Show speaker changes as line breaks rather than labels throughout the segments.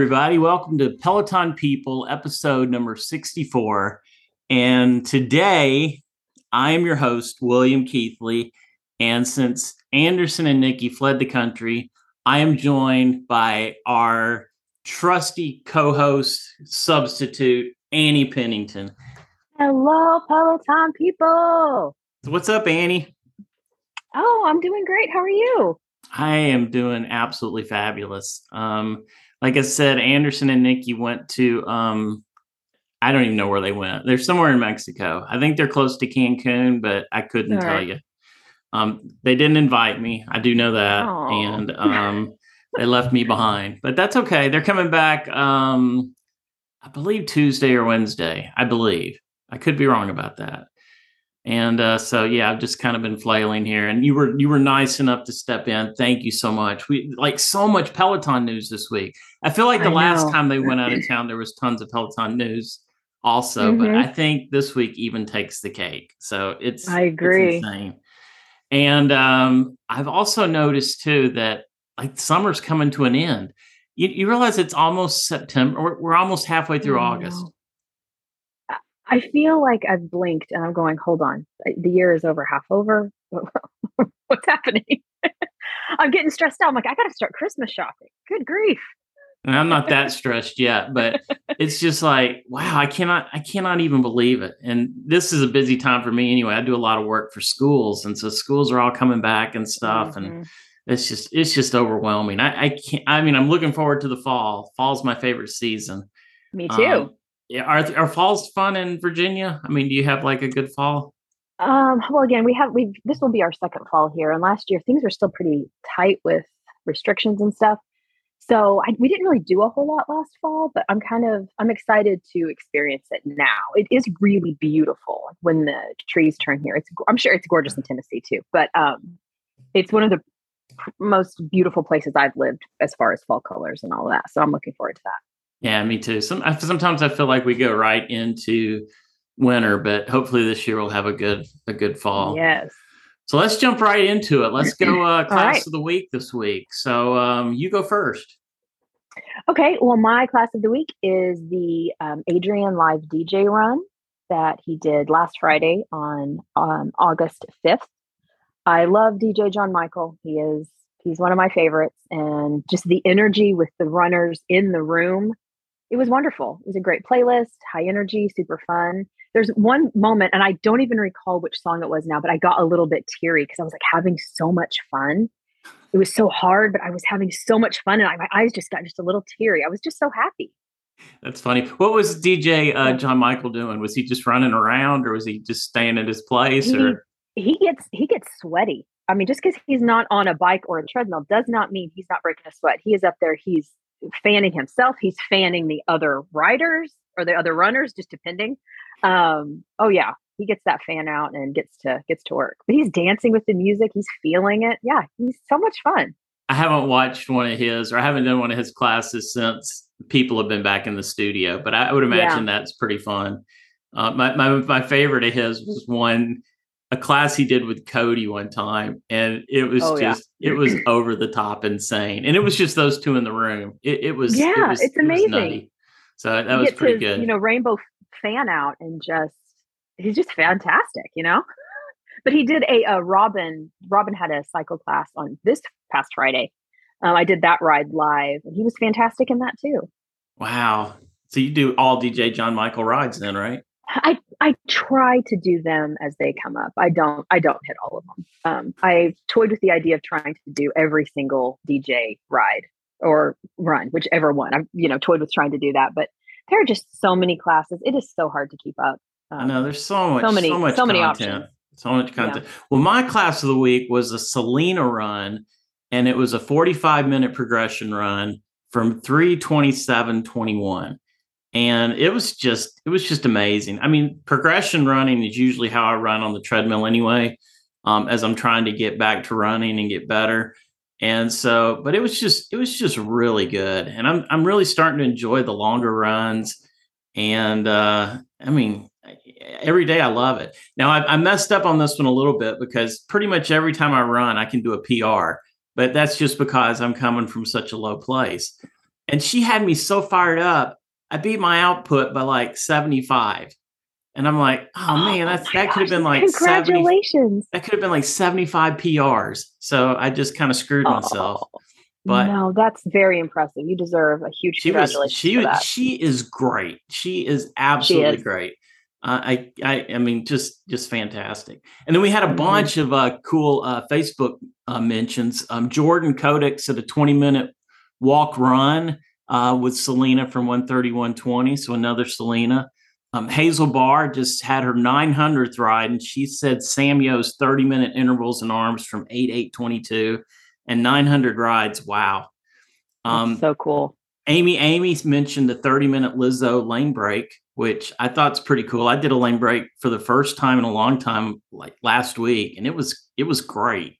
Everybody. Welcome to Peloton People, episode number 64. And today, I am your host, William Keithley. And since Anderson and Nikki fled the country, I am joined by our trusty co host, substitute, Annie Pennington.
Hello, Peloton people.
What's up, Annie?
Oh, I'm doing great. How are you?
I am doing absolutely fabulous. Um, like I said, Anderson and Nikki went to um, I don't even know where they went. They're somewhere in Mexico. I think they're close to Cancun, but I couldn't All tell right. you. Um, they didn't invite me. I do know that, Aww. and um, they left me behind. But that's okay. They're coming back. Um, I believe Tuesday or Wednesday. I believe. I could be wrong about that. And uh, so yeah, I've just kind of been flailing here. And you were you were nice enough to step in. Thank you so much. We like so much Peloton news this week. I feel like the last time they went out of town, there was tons of Peloton news also, mm-hmm. but I think this week even takes the cake. So it's
I agree.
It's insane. And um, I've also noticed too that like summer's coming to an end. You, you realize it's almost September. We're, we're almost halfway through August.
I feel like I've blinked and I'm going, hold on, the year is over, half over. What's happening? I'm getting stressed out. I'm like, I got to start Christmas shopping. Good grief.
And I'm not that stressed yet, but it's just like, wow, I cannot, I cannot even believe it. And this is a busy time for me anyway. I do a lot of work for schools, and so schools are all coming back and stuff, mm-hmm. and it's just, it's just overwhelming. I, I can't. I mean, I'm looking forward to the fall. Fall's my favorite season.
Me too. Um,
yeah, are are falls fun in Virginia? I mean, do you have like a good fall?
Um, well, again, we have we this will be our second fall here, and last year things were still pretty tight with restrictions and stuff. So I, we didn't really do a whole lot last fall, but I'm kind of I'm excited to experience it now. It is really beautiful when the trees turn here. It's I'm sure it's gorgeous in Tennessee too, but um, it's one of the most beautiful places I've lived as far as fall colors and all of that. So I'm looking forward to that.
Yeah, me too. Some sometimes I feel like we go right into winter, but hopefully this year we'll have a good a good fall.
Yes.
So let's jump right into it. Let's go uh, class right. of the week this week. So um, you go first.
Okay. Well, my class of the week is the um, Adrian Live DJ run that he did last Friday on um, August 5th. I love DJ John Michael. He is he's one of my favorites and just the energy with the runners in the room it was wonderful. It was a great playlist, high energy, super fun. There's one moment, and I don't even recall which song it was now, but I got a little bit teary because I was like having so much fun. It was so hard, but I was having so much fun, and I, my eyes just got just a little teary. I was just so happy.
That's funny. What was DJ uh, John Michael doing? Was he just running around, or was he just staying at his place?
He,
or
he gets he gets sweaty. I mean, just because he's not on a bike or a treadmill does not mean he's not breaking a sweat. He is up there. He's fanning himself. He's fanning the other riders or the other runners, just depending. Um, oh yeah, he gets that fan out and gets to gets to work. But he's dancing with the music. He's feeling it. Yeah, he's so much fun.
I haven't watched one of his, or I haven't done one of his classes since people have been back in the studio. But I would imagine yeah. that's pretty fun. Uh, my, my my favorite of his was one a class he did with Cody one time, and it was oh, just yeah. it was over the top insane, and it was just those two in the room. It, it was
yeah,
it was,
it's amazing.
Was so that was pretty
his,
good.
You know, rainbow fan out and just he's just fantastic. You know, but he did a, a Robin. Robin had a cycle class on this past Friday. Um, I did that ride live, and he was fantastic in that too.
Wow! So you do all DJ John Michael rides then, right?
I I try to do them as they come up. I don't I don't hit all of them. Um, I toyed with the idea of trying to do every single DJ ride or run, whichever one. I've you know toyed with trying to do that, but there are just so many classes. It is so hard to keep up.
Um, no, there's so much, so many, so, much so many options, so much content. Yeah. Well, my class of the week was a Selena run, and it was a 45 minute progression run from 327.21 and it was just it was just amazing. I mean progression running is usually how i run on the treadmill anyway um, as i'm trying to get back to running and get better. And so but it was just it was just really good. And i'm i'm really starting to enjoy the longer runs. And uh i mean every day i love it now I, I messed up on this one a little bit because pretty much every time i run i can do a pr but that's just because i'm coming from such a low place and she had me so fired up. I beat my output by like 75. And I'm like, oh, oh man, that's
my
that could have been like 70,
congratulations.
that could have been like 75 PRs. So I just kind of screwed oh, myself.
Oh,
But
no, that's very impressive. You deserve a huge
she
congratulations
she was
that.
she is great. She is absolutely
is.
great. Uh, I I I mean just just fantastic. And then we had a bunch of uh, cool uh, Facebook uh, mentions. Um, Jordan Codex at a 20 minute walk run uh, with Selena from 130 120. So another Selena. Um, Hazel Barr just had her 900th ride, and she said Sam Yo's 30 minute intervals and arms from 8 8 22 and 900 rides. Wow. Um,
so cool.
Amy Amy mentioned the 30 minute Lizzo lane break, which I thought thought's pretty cool. I did a lane break for the first time in a long time, like last week, and it was it was great.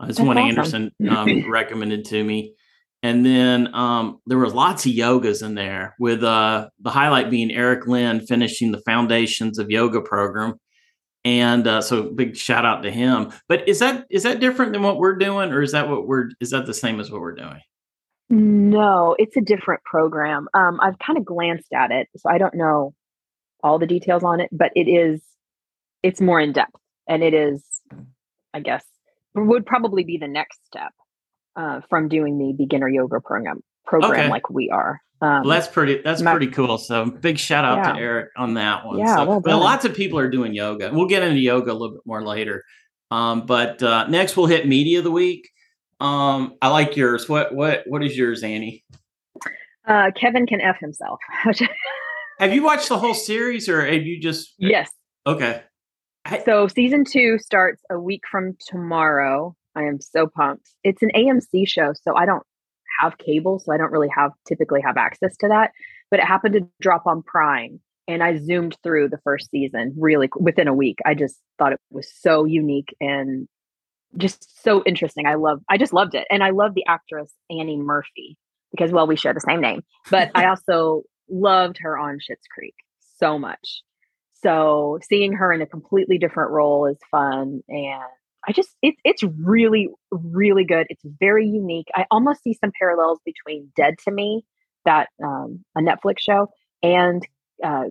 Uh, it's
That's
one
awesome.
Anderson um, recommended to me. And then um, there were lots of yogas in there, with uh, the highlight being Eric Lynn finishing the Foundations of Yoga program. And uh, so big shout out to him. But is that is that different than what we're doing, or is that what we're is that the same as what we're doing?
No, it's a different program. Um, I've kind of glanced at it, so I don't know all the details on it, but it is it's more in depth, and it is, I guess, would probably be the next step uh, from doing the beginner yoga program program
Okay.
like we are. Um,
Well, that's pretty. That's
my-
pretty cool. So big shout out
Yeah.
to Eric on that one.
Yeah,
so,
well
but lots of people are doing yoga. We'll get into yoga a little bit more later. Um, but uh, next we'll hit media of the week. Um, I like yours. What what what is yours, Annie?
uh, Kevin can f himself.
Have you watched the whole series, or have you just
yes.
okay? I-
So season two starts a week from tomorrow. I am so pumped. It's an AMC show, so I don't have cable, so I don't really have typically have access to that. But it happened to drop on Prime, and I zoomed through the first season really within a week. I just thought it was so unique and just so interesting. I love, I just loved it, and I love the actress Annie Murphy because well, we share the same name. But I also loved her on Schitt's Creek so much. So seeing her in a completely different role is fun and I just it's it's really really good. It's very unique. I almost see some parallels between Dead to Me, that um, a Netflix show, and uh,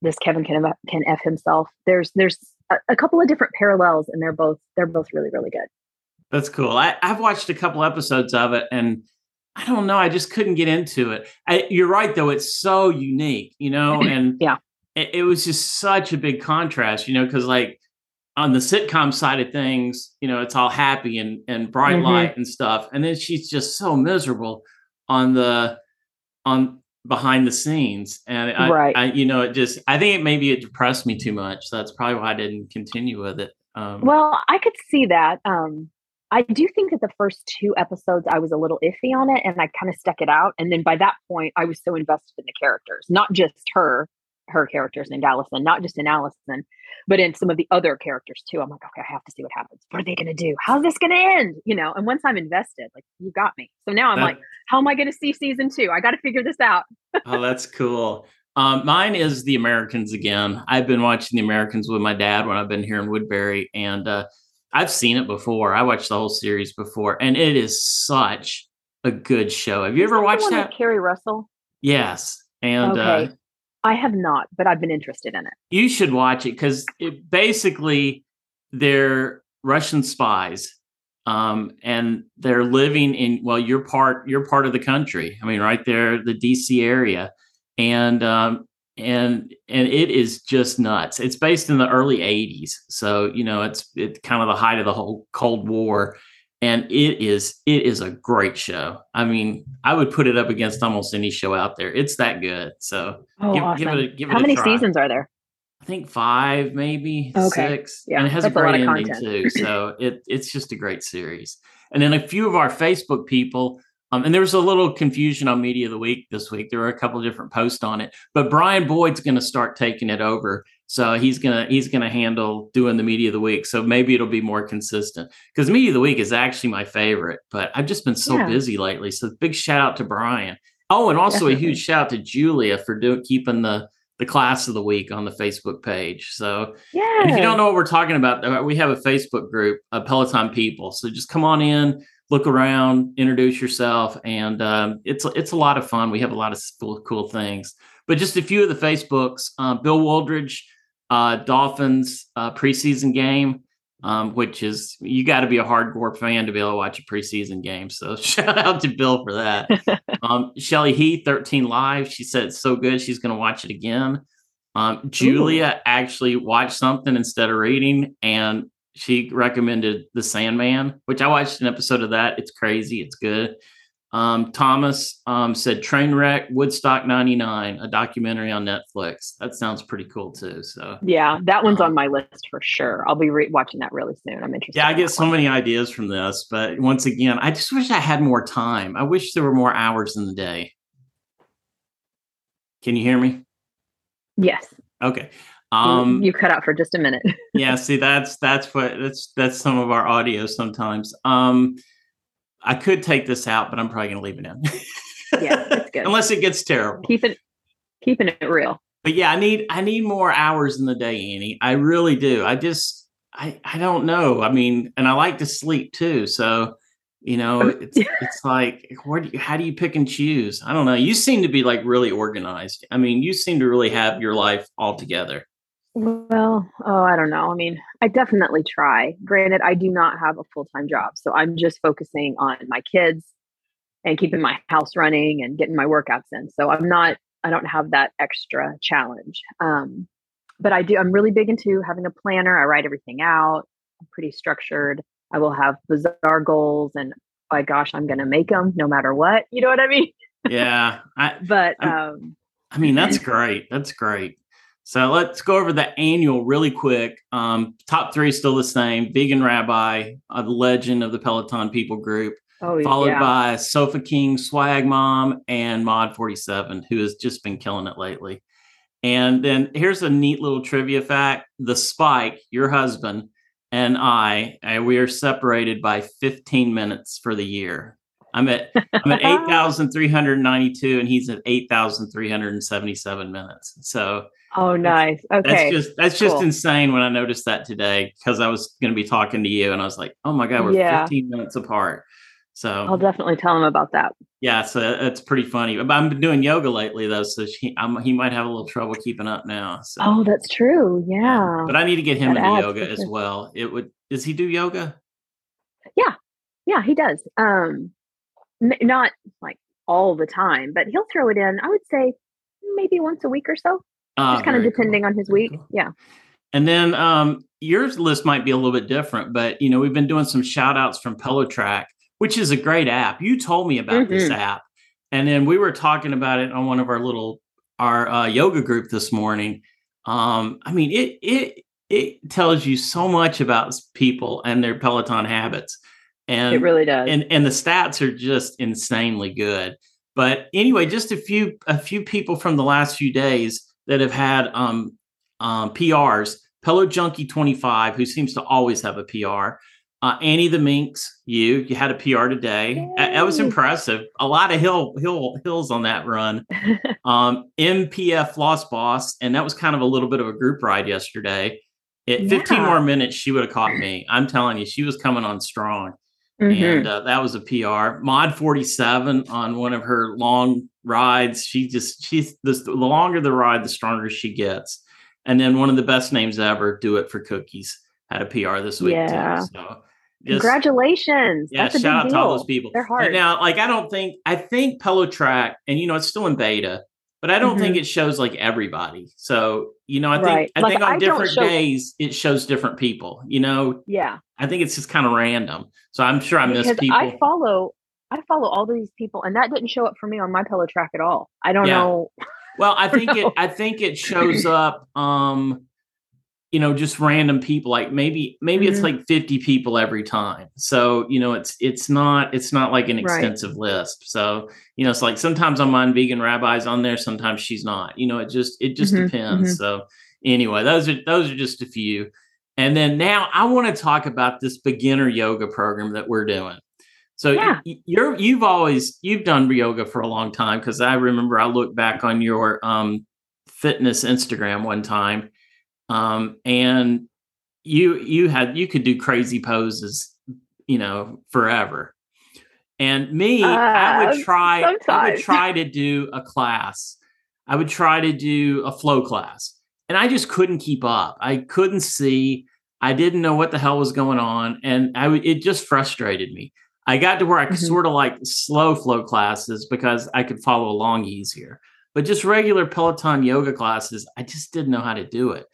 this Kevin can can f himself. There's there's a, a couple of different parallels, and they're both they're both really really good.
That's cool. I, I've watched a couple episodes of it, and I don't know. I just couldn't get into it. I, you're right, though. It's so unique, you know, and
Yeah.
it, it was just such a big contrast, you know, because like on the sitcom side of things, you know, it's all happy and and bright
Mhm.
light and stuff, and then she's just so miserable on the on behind the scenes, and I,
Right.
I, you know, it just I think it maybe it depressed me too much. So that's probably why I didn't continue with it. Um,
Well, I could see that. Um, I do think that the first two episodes I was a little iffy on it and I kind of stuck it out. And then by that point, I was so invested in the characters, not just her, her characters named Allison, not just in Allison, but in some of the other characters too. I'm like, okay, I have to see what happens. What are they going to do? How's this going to end? You know, and once I'm invested, like you got me. So now I'm
that-
like, how am I going to see season two? I got to figure this out.
oh, that's cool. Um, mine is The Americans again. I've been watching The Americans with my dad when I've been here in Woodbury, and uh, I've seen it before. I watched the whole series before, and it is such a good show. Have you
Is
ever
that
watched that?
with Keri Russell?
Yes, and uh,
Okay. I have not, but I've been interested in it.
you should watch it because it basically they're Russian spies, um, and they're living in well, you're part you're part of the country. I mean, right there, the DC area, and um, and and it is just nuts. It's based in the early '80s, so you know it's it's kind of the height of the whole Cold War. And it is it is a great show. I mean, I would put it up against almost any show out there. It's that good. So
Oh,
give,
awesome.
give it a, give it
How
a
many
try.
seasons are there?
I think five, maybe
Okay.
six.
Yeah,
and it has a
a
great
of
ending
content.
too. So it it's just a great series. And then a few of our Facebook people, um, and there was a little confusion on Media of the Week this week. There were a couple of different posts on it, but Brian Boyd's going to start taking it over. So he's gonna he's gonna handle doing the Media of the Week. So maybe it'll be more consistent because Media of the Week is actually my favorite. But I've just been so
Yeah.
busy lately. So big shout out to Brian. Oh, and also a huge shout out to Julia for doing keeping the the class of the week on the Facebook page. So
Yeah.
if you don't know what we're talking about, uh, we have a Facebook group, uh, Peloton People. So just come on in, look around, introduce yourself, and um, it's it's a lot of fun. We have a lot of cool, cool things. But just a few of the Facebooks: uh, Bill Wooldridge, uh, Dolphins uh, preseason game, um, which is you got to be a hardcore fan to be able to watch a preseason game. So shout out to Bill for that. um, Shelly Heath, 13 Live, she said it's so good she's going to watch it again. Um, Julia Ooh. actually watched something instead of reading, and she recommended The Sandman, which I watched an episode of that. It's crazy. It's good. Um, Thomas um, said Trainwreck Woodstock 99, a documentary on Netflix. That sounds pretty cool too. So,
yeah, that one's um, on my list for sure. I'll be re- watching that really soon. I'm interested.
Yeah, I get so one. many ideas from this, but once again, I just wish I had more time. I wish there were more hours in the day. Can you hear me?
Yes.
Okay.
Um, you, cut out for just a minute.
yeah, see, that's that's what that's that's some of our audio sometimes. Um, I could take this out, but I'm probably going to leave it
in. yeah, it's good.
Unless it gets terrible.
Keep it, keeping it real.
But yeah, I need I need more hours in the day, Annie. I really do. I just I I don't know. I mean, and I like to sleep too. So you know, it's it's like where do you, how do you pick and choose? I don't know. You seem to be like really organized. I mean, you seem to really have your life all together.
Well, oh, I don't know. I mean, I definitely try. Granted, I do not have a full time job. So I'm just focusing on my kids and keeping my house running and getting my workouts in. So I'm not, I don't have that extra challenge. Um, but I do, I'm really big into having a planner. I write everything out, I'm pretty structured. I will have bizarre goals and by gosh, I'm going to make them no matter what. You know what I mean?
Yeah.
I, but, um,
I mean, that's great. That's great. So let's go over the annual really quick. Um, top three still the same: Vegan Rabbi, the legend of the Peloton People Group, oh, followed yeah. by Sofa King, Swag Mom, and Mod Forty Seven, who has just been killing it lately. And then here's a neat little trivia fact: the Spike, your husband, and I, uh, we are separated by 15 minutes for the year. I'm at I'm at 8,392 and he's at 8,377 minutes. So
Oh, nice. Okay.
That's just that's just cool. insane when I noticed that today because I was going to be talking to you and I was like, "Oh my god, we're yeah. 15 minutes apart." So
I'll definitely tell him about that.
Yeah, so that's pretty funny. But I've been doing yoga lately though, so she, he might have a little trouble keeping up now. So.
Oh, that's true. Yeah.
But I need to get him that into yoga as well. It would. Does he do yoga?
Yeah, yeah, he does. Um, n- not like all the time, but he'll throw it in. I would say maybe once a week or so. Uh, Just kind of depending cool. on his week. Cool. Yeah.
And then um, your list might be a little bit different, but you know, we've been doing some shout outs from Pelotrack, which is a great app. You told me about mm-hmm. this app. And then we were talking about it on one of our little our uh, yoga group this morning. Um, I mean, it it it tells you so much about people and their Peloton habits. And
it really does.
And and the stats are just insanely good. But anyway, just a few a few people from the last few days that have had um, um, PRs. Pello Junkie 25, who seems to always have a PR. Uh, Annie the Minx, you you had a PR today. Yay. That was impressive. A lot of hill hill hills on that run. um, MP Floss Boss, and that was kind of a little bit of a group ride yesterday. At 15 more minutes, she would have caught me. I'm telling you, she was coming on strong. Mm-hmm. And uh, that was a PR. Mod 47 on one of her long rides. She just, she's the, the longer the ride, the stronger she gets. And then one of the best names ever, Do It for Cookies, had a PR this week yeah. too. So
just, Congratulations.
Yeah,
That's
shout
out
deal. to all those people.
They're hard.
now, like, I don't think, I think Pelotrack, and you know, it's still in beta, but I don't mm-hmm. think it shows like everybody. So, you know, I think right. I like, think on I different show... days it shows different people, you know.
Yeah.
I think it's just kind of random. So I'm sure I because miss people.
I follow I follow all these people and that didn't show up for me on my Pelotrack at all. I don't yeah. know.
Well, I think it I think it shows up um you know just random people like maybe maybe mm-hmm. it's like 50 people every time so you know it's it's not it's not like an extensive right. list so you know it's like sometimes i'm on vegan rabbis on there sometimes she's not you know it just it just mm-hmm. depends mm-hmm. so anyway those are those are just a few and then now i want to talk about this beginner yoga program that we're doing so yeah. you're you've always you've done yoga for a long time because i remember i looked back on your um fitness instagram one time um, and you you had you could do crazy poses, you know, forever. And me, uh, I would try sometimes. I would try to do a class. I would try to do a flow class. And I just couldn't keep up. I couldn't see. I didn't know what the hell was going on. And I it just frustrated me. I got to where I could mm-hmm. sort of like slow flow classes because I could follow along easier. But just regular Peloton yoga classes, I just didn't know how to do it.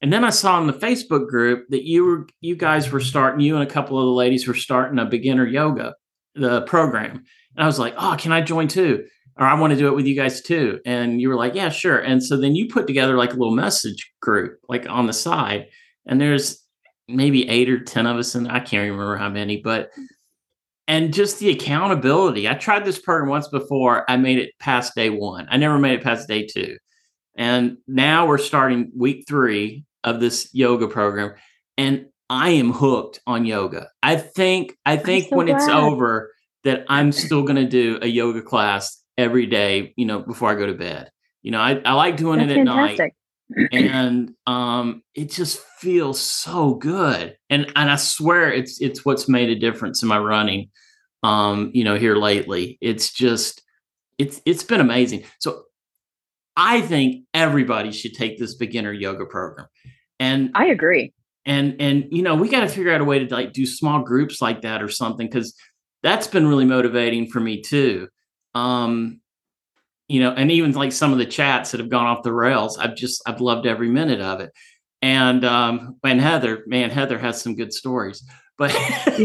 And then I saw in the Facebook group that you were you guys were starting, you and a couple of the ladies were starting a beginner yoga the program. And I was like, oh, can I join too? Or I want to do it with you guys too. And you were like, yeah, sure. And so then you put together like a little message group, like on the side. And there's maybe eight or 10 of us, and I can't remember how many, but and just the accountability. I tried this program once before. I made it past day one. I never made it past day two. And now we're starting week three of this yoga program. And I am hooked on yoga. I think I think so when glad. it's over that I'm still going to do a yoga class every day, you know, before I go to bed. You know, I, I like doing That's it at fantastic. night. And um it just feels so good. And and I swear it's it's what's made a difference in my running um, you know, here lately. It's just it's it's been amazing. So I think everybody should take this beginner yoga program. And
I agree
and and you know we got to figure out a way to like do small groups like that or something because that's been really motivating for me too um you know and even like some of the chats that have gone off the rails i've just i've loved every minute of it and um and heather man heather has some good stories but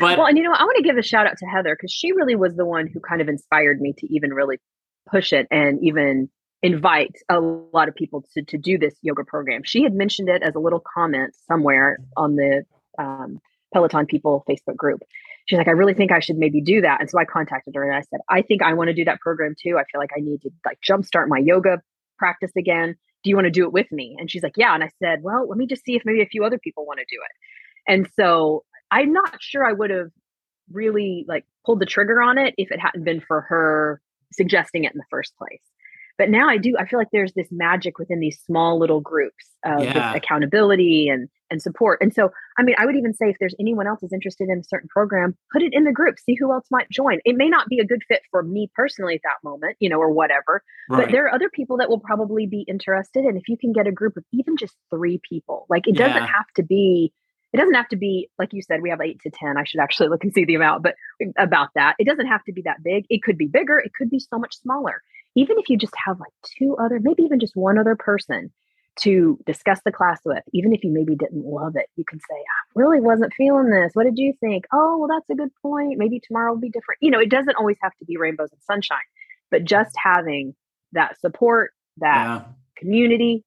but well and you know i want to give a shout out to heather because she really was the one who kind of inspired me to even really push it and even invite a lot of people to, to do this yoga program. She had mentioned it as a little comment somewhere on the um, Peloton People Facebook group. She's like, I really think I should maybe do that. And so I contacted her and I said, I think I want to do that program too. I feel like I need to like jumpstart my yoga practice again. Do you want to do it with me? And she's like, Yeah. And I said, Well, let me just see if maybe a few other people want to do it. And so I'm not sure I would have really like pulled the trigger on it if it hadn't been for her suggesting it in the first place but now i do i feel like there's this magic within these small little groups of yeah. accountability and and support and so i mean i would even say if there's anyone else is interested in a certain program put it in the group see who else might join it may not be a good fit for me personally at that moment you know or whatever right. but there are other people that will probably be interested and if you can get a group of even just three people like it yeah. doesn't have to be it doesn't have to be like you said we have 8 to 10 i should actually look and see the amount but um, about that it doesn't have to be that big it could be bigger it could be so much smaller even if you just have like two other, maybe even just one other person to discuss the class with, even if you maybe didn't love it, you can say, I really wasn't feeling this. What did you think? Oh, well, that's a good point. Maybe tomorrow will be different. You know, it doesn't always have to be rainbows and sunshine, but just having that support, that yeah. community,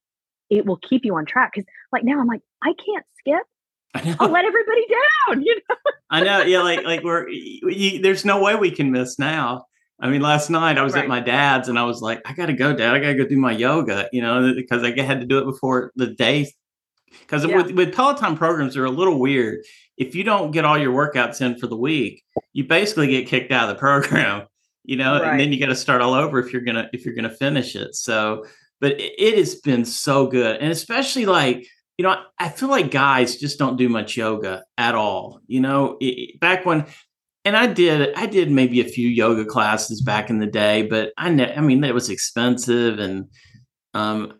it will keep you on track. Cause like now I'm like, I can't skip. I will let everybody down. You know.
I know. Yeah. Like, like we're, you, there's no way we can miss now. I mean, last night I was right. at my dad's and I was like, I got to go, dad. I got to go do my yoga, you know, because I had to do it before the day. Because yeah. with, with Peloton programs, they're a little weird. If you don't get all your workouts in for the week, you basically get kicked out of the program, you know, right. and then you got to start all over if you're gonna if you're gonna finish it. So, but it, it has been so good, and especially like you know, I feel like guys just don't do much yoga at all. You know, it, back when and I did I did maybe a few yoga classes back in the day, but I ne- I mean it was expensive and um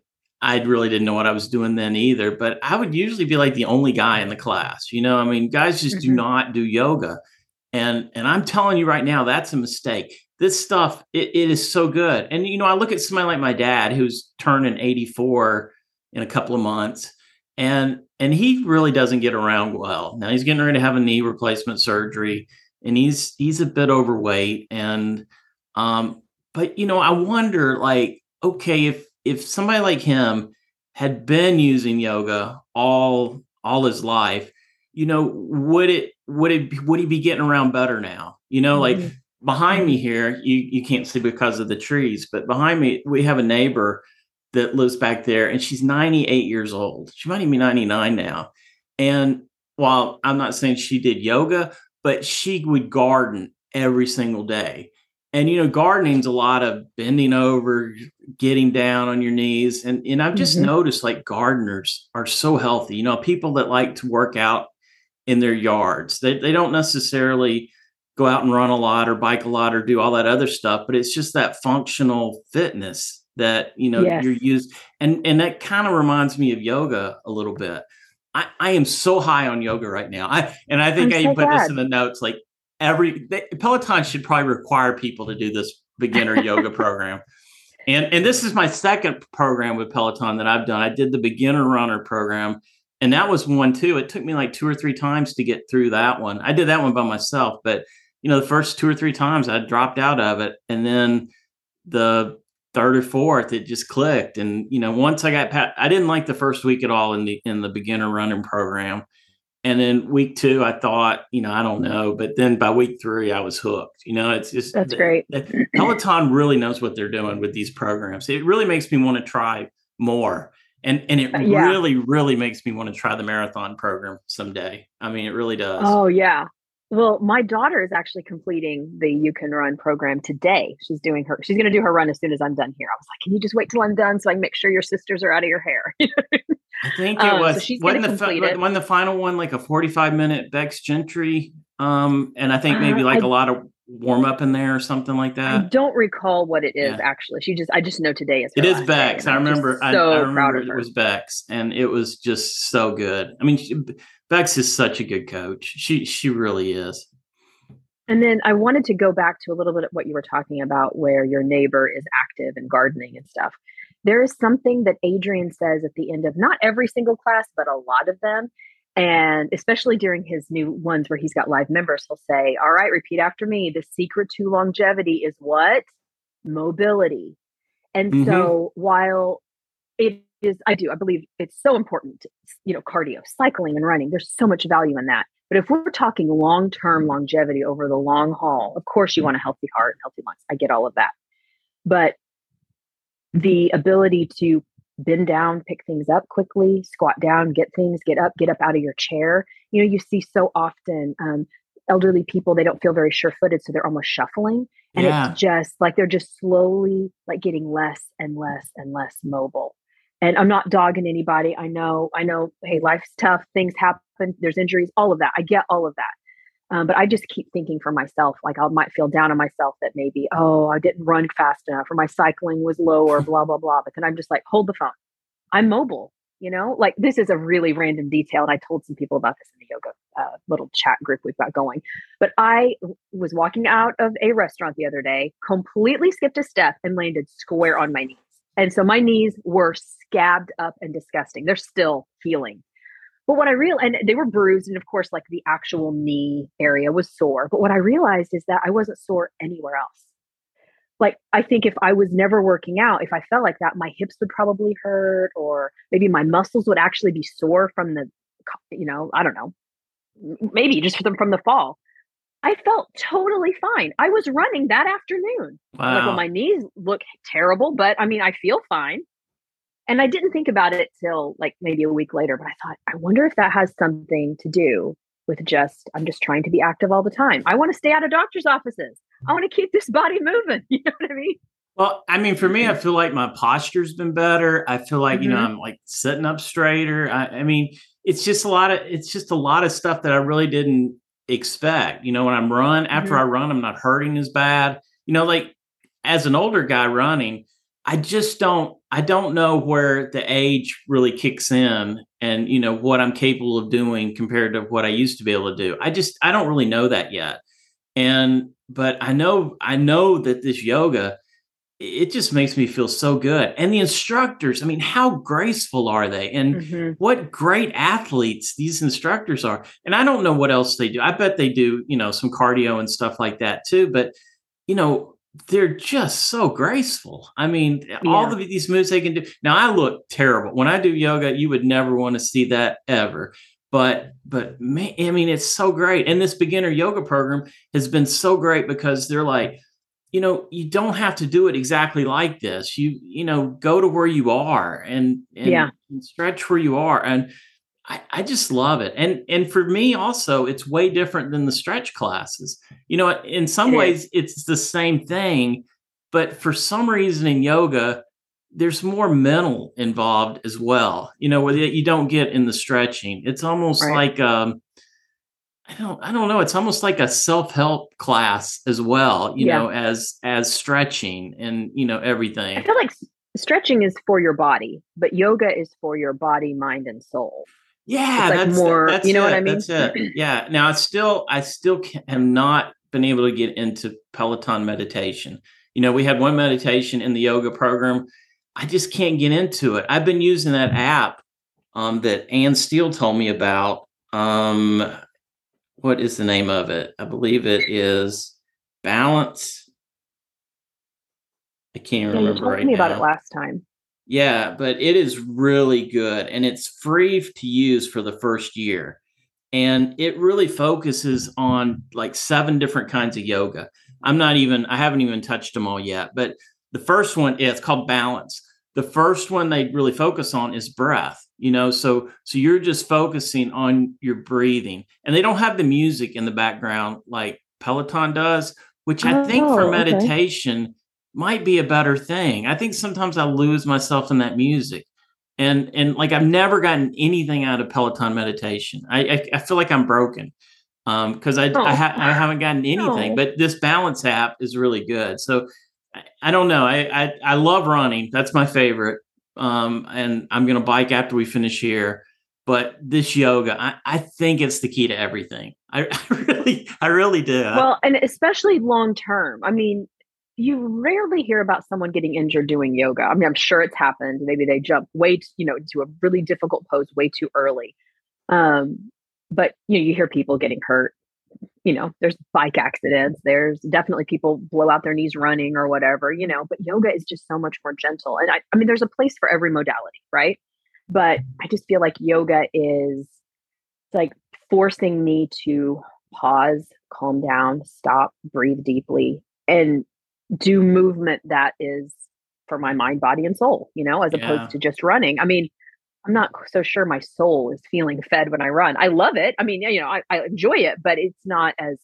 I really didn't know what I was doing then either, but I would usually be like the only guy in the class. You know, I mean guys just mm-hmm. do not do yoga. And and I'm telling you right now that's a mistake. This stuff it, it is so good. And you know, I look at somebody like my dad who's turning 84 in a couple of months and and he really doesn't get around well. Now he's getting ready to have a knee replacement surgery and he's he's a bit overweight and um but you know i wonder like okay if if somebody like him had been using yoga all all his life you know would it would it would he be getting around better now you know like mm-hmm. behind me mm-hmm. here you you can't see because of the trees but behind me we have a neighbor that lives back there and she's 98 years old she might even be 99 now and while i'm not saying she did yoga but she would garden every single day. And you know, gardening's a lot of bending over, getting down on your knees. And and I've just mm-hmm. noticed like gardeners are so healthy. You know, people that like to work out in their yards. They they don't necessarily go out and run a lot or bike a lot or do all that other stuff, but it's just that functional fitness that you know
Yes.
you're used and and that kind of reminds me of yoga a little bit. I, I am so high on yoga right now. I and I think
I'm
I
so
put this in the notes. Like every they, Peloton should probably require people to do this beginner yoga program. And and this is my second program with Peloton that I've done. I did the beginner runner program, and that was one too. It took me like two or three times to get through that one. I did that one by myself, but you know, the first two or three times I dropped out of it, and then the third or fourth, it just clicked. And you know, once I got past, I didn't like the first week at all in the in the beginner running program. And then week two, I thought, you know, I don't know. But then by week three, I was hooked. You know, it's just
That's great.
Peloton really knows what they're doing with these programs. It really makes me want to try more. And and it
yeah.
really, really makes me want to try the marathon program someday. I mean, it really does.
Oh yeah. Well, my daughter is actually completing the You Can Run program today. She's doing her she's gonna do her run as soon as I'm done here. I was like, Can you just wait till I'm done so I can make sure your sisters are out of your hair?
I think it
Um, so
was wasn't the fi-
it.
wasn't the final one like a 45 minute Becs Gentry. Um, and I think maybe
Uh,
like
I-
a lot of warm up in there or something like that.
I don't recall what it is
Yeah.
actually. She just I just know today is
It is
Becs.
I remember. I,
so
I
proud
remember
of
it was Becs, and it was just so good. I mean, she, Becs is such a good coach. She she really is.
And then I wanted to go back to a little bit of what you were talking about, where your neighbor is active and gardening and stuff. There is something that Adrian says at the end of not every single class, but a lot of them. And especially during his new ones where he's got live members, he'll say, All right, repeat after me. The secret to longevity is what? Mobility. And
Mhm.
so while it is, I do, I believe it's so important, you know, cardio, cycling and running, there's so much value in that. But if we're talking long term longevity over the long haul, of course you want a healthy heart and healthy lungs. I get all of that. But the ability to bend down, pick things up quickly, squat down, get things, get up, get up out of your chair. You know, you see so often um, elderly people, they don't feel very sure footed, so they're almost shuffling. And
Yeah.
it's just like they're just slowly like getting less and less and less mobile. And I'm not dogging anybody. I know, I know, hey, life's tough, things happen, there's injuries, all of that. I get all of that. Um, but I just keep thinking for myself, like I might feel down on myself that maybe, oh, I didn't run fast enough or my cycling was low or blah, blah, blah. But then I'm just like, hold the phone. I'm mobile, you know, like this is a really random detail. And I told some people about this in the yoga uh, little chat group we've got going. But I was walking out of a restaurant the other day, completely skipped a step and landed square on my knees. And so my knees were scabbed up and disgusting. They're still healing. But what I realized, and they were bruised, and of course, like the actual knee area was sore. But what I realized is that I wasn't sore anywhere else. Like I think if I was never working out, if I felt like that, my hips would probably hurt, or maybe my muscles would actually be sore from the, you know, I don't know, maybe just from from the fall. I felt totally fine. I was running that afternoon. Like,
Wow.
well, my knees look terrible, but I mean, I feel fine. And I didn't think about it till like maybe a week later, but I thought, I wonder if that has something to do with just, I'm just trying to be active all the time. I want to stay out of doctor's offices. I want to keep this body moving. You know what I mean?
Well, I mean, for me,
Mm-hmm.
I feel like my posture's been better. I feel like, you know,
Mhm.
I'm like sitting up straighter. I, I mean, it's just a lot of it's just a lot of stuff that I really didn't expect. You know, when I'm run after
Mhm.
I run, I'm not hurting as bad. You know, like as an older guy running, I just don't I don't know where the age really kicks in and you know what I'm capable of doing compared to what I used to be able to do. I just I don't really know that yet. And but I know I know that this yoga it just makes me feel so good. And the instructors, I mean, how graceful are they? And
Mhm.
what great athletes these instructors are. And I don't know what else they do. I bet they do, you know, some cardio and stuff like that too. But, you know, they're just so graceful. I mean, all of these moves they can do. Now, I look terrible. When I do yoga, you would never want to see that ever. But, but man, I mean, it's so great. And this beginner yoga program has been so great because they're like, you know you don't have to do it exactly like this. You you know go to where you are and and,
Yeah.
and stretch where you are. And I, I just love it. And and for me also it's way different than the stretch classes. You know in some
It
ways it's the same thing but for some reason in yoga there's more mental involved as well you know where you don't get in the stretching. It's almost
Right.
like um I don't I don't know. It's almost like a self-help class as well, you
Yeah.
know, as as stretching and you know everything.
I feel like stretching is for your body, but yoga is for your body, mind, and soul.
Yeah,
like
that's
more,
that's
you know what I mean?
It. Yeah. Now I still I still ca- have not been able to get into Peloton meditation. You know, we had one meditation in the yoga program. I just can't get into it. I've been using that app um, that Ann Steele told me about. Um, what is the name of it? I believe it is Balance. I can't
Yeah, you told
right
me about it last time.
Yeah, but it is really good and it's free to use for the first year. And it really focuses on like seven different kinds of yoga. I'm not even, I haven't even touched them all yet, but the first one, yeah, it's called balance. The first one they really focus on is breath, you know, so so you're just focusing on your breathing. And they don't have the music in the background like Peloton does, which I think for
Oh, okay.
meditation might be a better thing. I think sometimes I lose myself in that music. And and like I've never gotten anything out of Peloton meditation. I I, I feel like I'm broken um because I I,
Oh,
ha- I haven't gotten anything.
no.
But this balance app is really good. So I, I don't know. I, I I love running. That's my favorite. Um, and I'm gonna bike after we finish here. But this yoga, I, I think it's the key to everything. I, I really, I really do.
Well, and especially long term. I mean, you rarely hear about someone getting injured doing yoga. I mean, I'm sure it's happened. Maybe they jump way, t- you know, into a really difficult pose way too early. Um, but you know, you hear people getting hurt. You know, there's bike accidents. There's definitely people blow out their knees running or whatever. You know, but yoga is just so much more gentle. And I, I mean, there's a place for every modality, right? But I just feel like yoga is like forcing me to pause, calm down, stop, breathe deeply, and do movement that is for my mind, body, and soul, you know, as
Yeah.
opposed to just running. I mean, I'm not so sure my soul is feeling fed when I run. I love it. I mean, you know, I, I enjoy it, but it's not as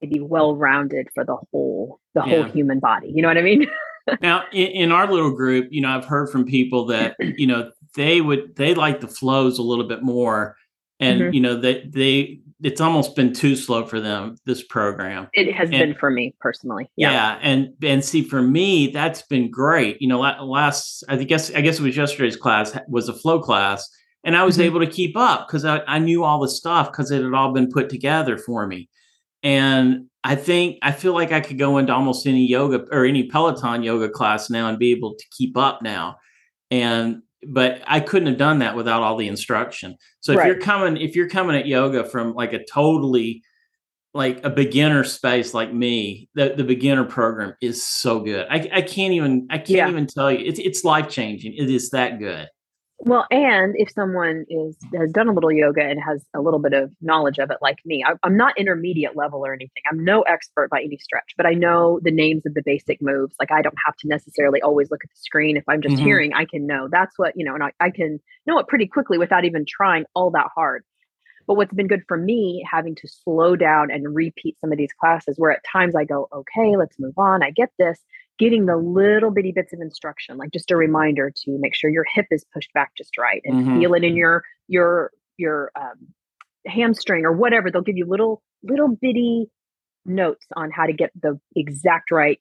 maybe well rounded for the whole the whole human body. You know what I mean?
Now, in, in our little group, you know, I've heard from people that you know they would they like the flows a little bit more, and
Mhm.
you know that they it's almost been too slow for them this program.
It has
And-
been for me personally.
Yeah. and and see for me that's been great. You know, last I guess I guess it was yesterday's class was a flow class, and I was
Mhm.
able to keep up because I, I knew all the stuff because it had all been put together for me. And I think I feel like I could go into almost any yoga or any Peloton yoga class now and be able to keep up now. And but I couldn't have done that without all the instruction. So if
Right.
you're coming if you're coming at yoga from like a totally like a beginner space like me, the, the beginner program is so good. I, I can't even I can't
Yeah.
even tell you. It's it's life changing. It is that good.
Well, and if someone is has done a little yoga and has a little bit of knowledge of it, like me, I, I'm not intermediate level or anything. I'm no expert by any stretch, but I know the names of the basic moves. Like I don't have to necessarily always look at the screen. If I'm just
Mhm.
hearing, I can know that's what you know, and I, I can know it pretty quickly without even trying all that hard. But what's been good for me, having to slow down and repeat some of these classes, where at times I go, okay, let's move on. I get this. Getting the little bitty bits of instruction, like just a reminder to make sure your hip is pushed back just right, and
Mhm.
feel it in your your your um, hamstring or whatever. They'll give you little little bitty notes on how to get the exact right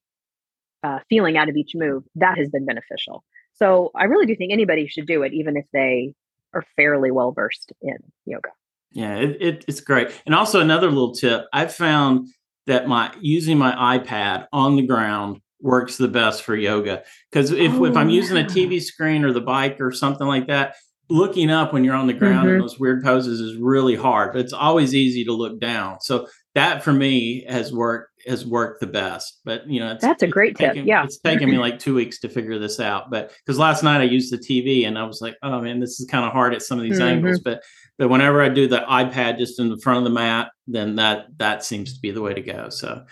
uh, feeling out of each move. That has been beneficial. So I really do think anybody should do it, even if they are fairly well versed in yoga.
Yeah, it, it, it's great. And also another little tip, I've found that my using my iPad on the ground works the best for yoga. Because if, if I'm
Oh,
using a. TV screen or the bike or something like that, looking up when you're on the ground in
Mhm.
those weird poses is really hard. But it's always easy to look down. So that for me has worked has worked the best. But you know, it's
That's a great tip. Yeah.
it's taken me like two weeks to figure this out. But because last night I used the TV and I was like, oh man, this is kind of hard at some of these
Mhm.
angles. But but whenever I do the iPad just in the front of the mat, then that that seems to be the way to go. So,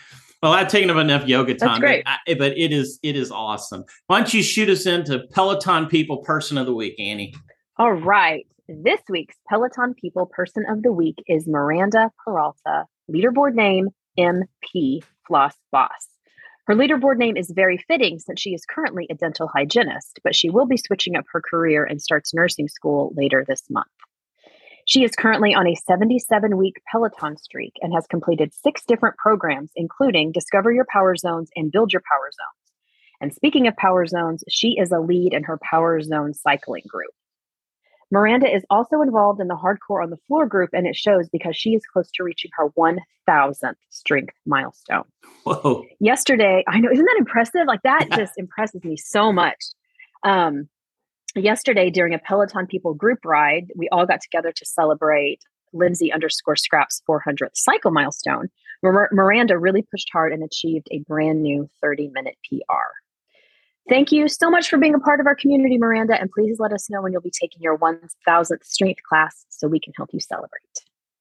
well, I've taken up enough yoga time.
That's great.
But, I, but it is it is awesome. Why don't you shoot us into Peloton People Person of the Week, Annie?
All right. This week's Peloton People Person of the Week is Miranda Peralta, leaderboard name MP Floss Boss. Her leaderboard name is very fitting since she is currently a dental hygienist, but she will be switching up her career and starts nursing school later this month. She is currently on a 77 week Peloton streak and has completed six different programs, including Discover Your Power Zones and Build Your Power Zones. And speaking of power zones, she is a lead in her Power Zone cycling group. Miranda is also involved in the Hardcore on the Floor group, and it shows because she is close to reaching her 1000th strength milestone.
Whoa.
Yesterday, I know, isn't that impressive? Like that just impresses me so much. Um, yesterday, during a Peloton People group ride, we all got together to celebrate Lindsay underscore Scraps 400th cycle milestone. Mir- Miranda really pushed hard and achieved a brand new 30 minute PR. Thank you so much for being a part of our community, Miranda. And please let us know when you'll be taking your 1000th strength class so we can help you celebrate.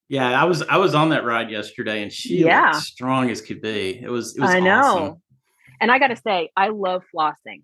Yeah, I was I was on that ride yesterday, and she yeah. strong as could be. It was it was I know, awesome.
and I got to say, I love flossing.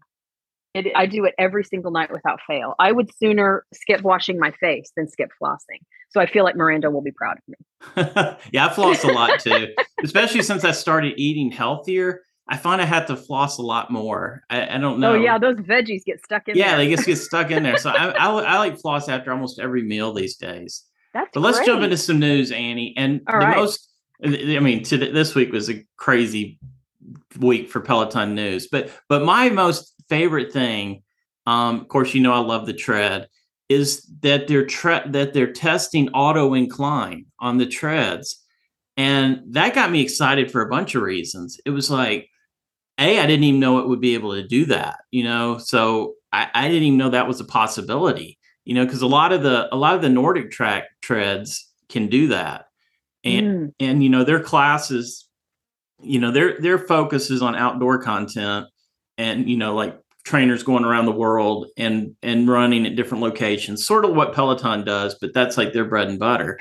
It, I do it every single night without fail. I would sooner skip washing my face than skip flossing. So I feel like Miranda will be proud of
me. yeah, I floss a lot too, especially since I started eating healthier. I find I have to floss a lot more. I, I don't oh, know.
Oh yeah, those veggies get stuck in.
Yeah,
there.
they just get stuck in there. So I, I, I, like floss after almost every meal these days.
That's
but let's jump into some news, Annie. And
All
the
right.
most, uh, I mean, to this week was a crazy week for Peloton news. But but my most favorite thing, um, of course, you know I love the tread, is that they're tre- that they're testing auto incline on the treads. And that got me excited for a bunch of reasons. It was like a i didn't even know it would be able to do that you know so i, I didn't even know that was a possibility you know because a lot of the a lot of the NordicTrack treads can do that and mm. and you know their classes you know their their focus is on outdoor content and you know like trainers going around the world and and running at different locations sort of what peloton does but that's like their bread and butter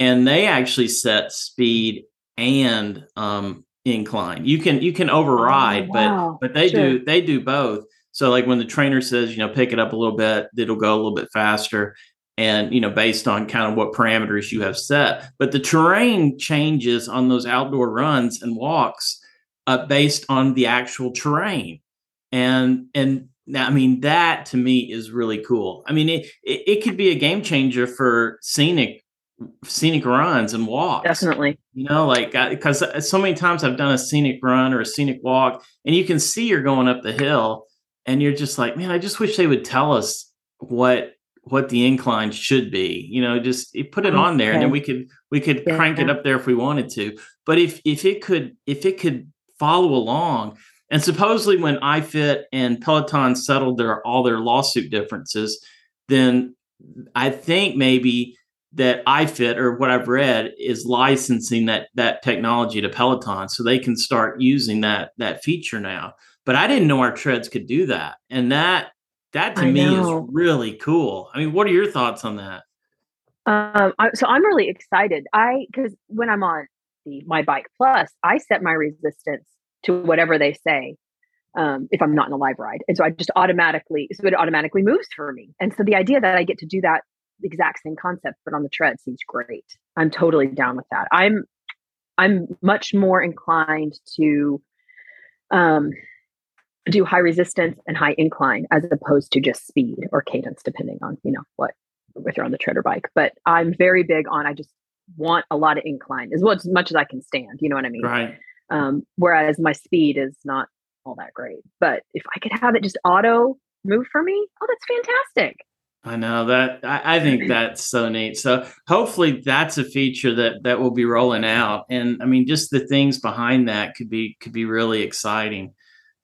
and they actually set speed and um, incline. You can you can override, oh, wow. but but they sure. do they do both. So like when the trainer says, you know, pick it up a little bit, it'll go a little bit faster and you know based on kind of what parameters you have set but the terrain changes on those outdoor runs and walks uh, based on the actual terrain and and now i mean that to me is really cool i mean it, it, it could be a game changer for scenic scenic runs and walks.
Definitely.
You know, like uh, because uh, so many times I've done a scenic run or a scenic walk, and you can see you're going up the hill, and you're just like, man, I just wish they would tell us what what the incline should be. You know, just put it on there, okay. and then we could we could yeah. crank it up there if we wanted to. But if if it could if it could follow along. And supposedly, when iFit and Peloton settled their all their lawsuit differences, then I think maybe that iFit or what I've read is licensing that that technology to Peloton so they can start using that that feature now. But I didn't know our treads could do that. And that that to I me know. is really cool. I mean, what are your thoughts on that?
Um, I, so I'm really excited. I because when I'm on the my bike plus, I set my resistance to whatever they say. Um, if I'm not in a live ride, and so I just automatically, so it automatically moves for me. And so the idea that I get to do that exact same concept, but on the tread seems great. I'm totally down with that. I'm I'm much more inclined to um, do high resistance and high incline as opposed to just speed or cadence, depending on you know what if you're on the tread or bike. But I'm very big on I just want a lot of incline as well as much as I can stand. You know what I mean?
Right.
Um, whereas my speed is not all that great. But if I could have it just auto move for me, oh, that's fantastic.
I know that I, I, think that's so neat. So hopefully that's a feature that that will be rolling out. And I mean, just the things behind that could be could be really exciting.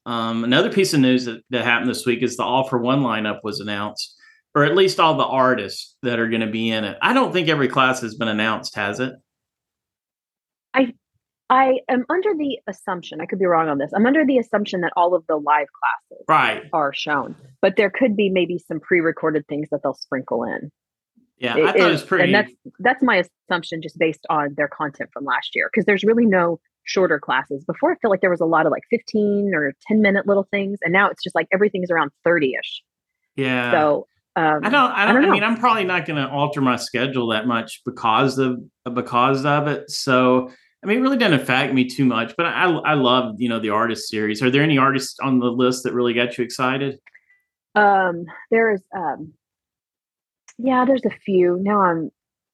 Um, another piece of news that, that happened this week is the All for One lineup was announced, or at least all the artists that are going to be in it. I don't think every class has been announced, has it?
I I am under the assumption, I could be wrong on this. I'm under the assumption that all of the live classes
right.
are shown, but there could be maybe some pre-recorded things that they'll sprinkle in.
Yeah, it, I thought it was pretty.
And that's that's my assumption, just based on their content from last year, because there's really no shorter classes. Before, I feel like there was a lot of like 15 or 10 minute little things, and now it's just like everything's around 30 ish.
Yeah.
So um,
I don't. I don't. I, don't I mean, I'm probably not going to alter my schedule that much because of because of it. So I mean, it really didn't affect me too much, but I I love you know the artist series. Are there any artists on the list that really got you excited?
Um, there's um, yeah, there's a few. Now I'm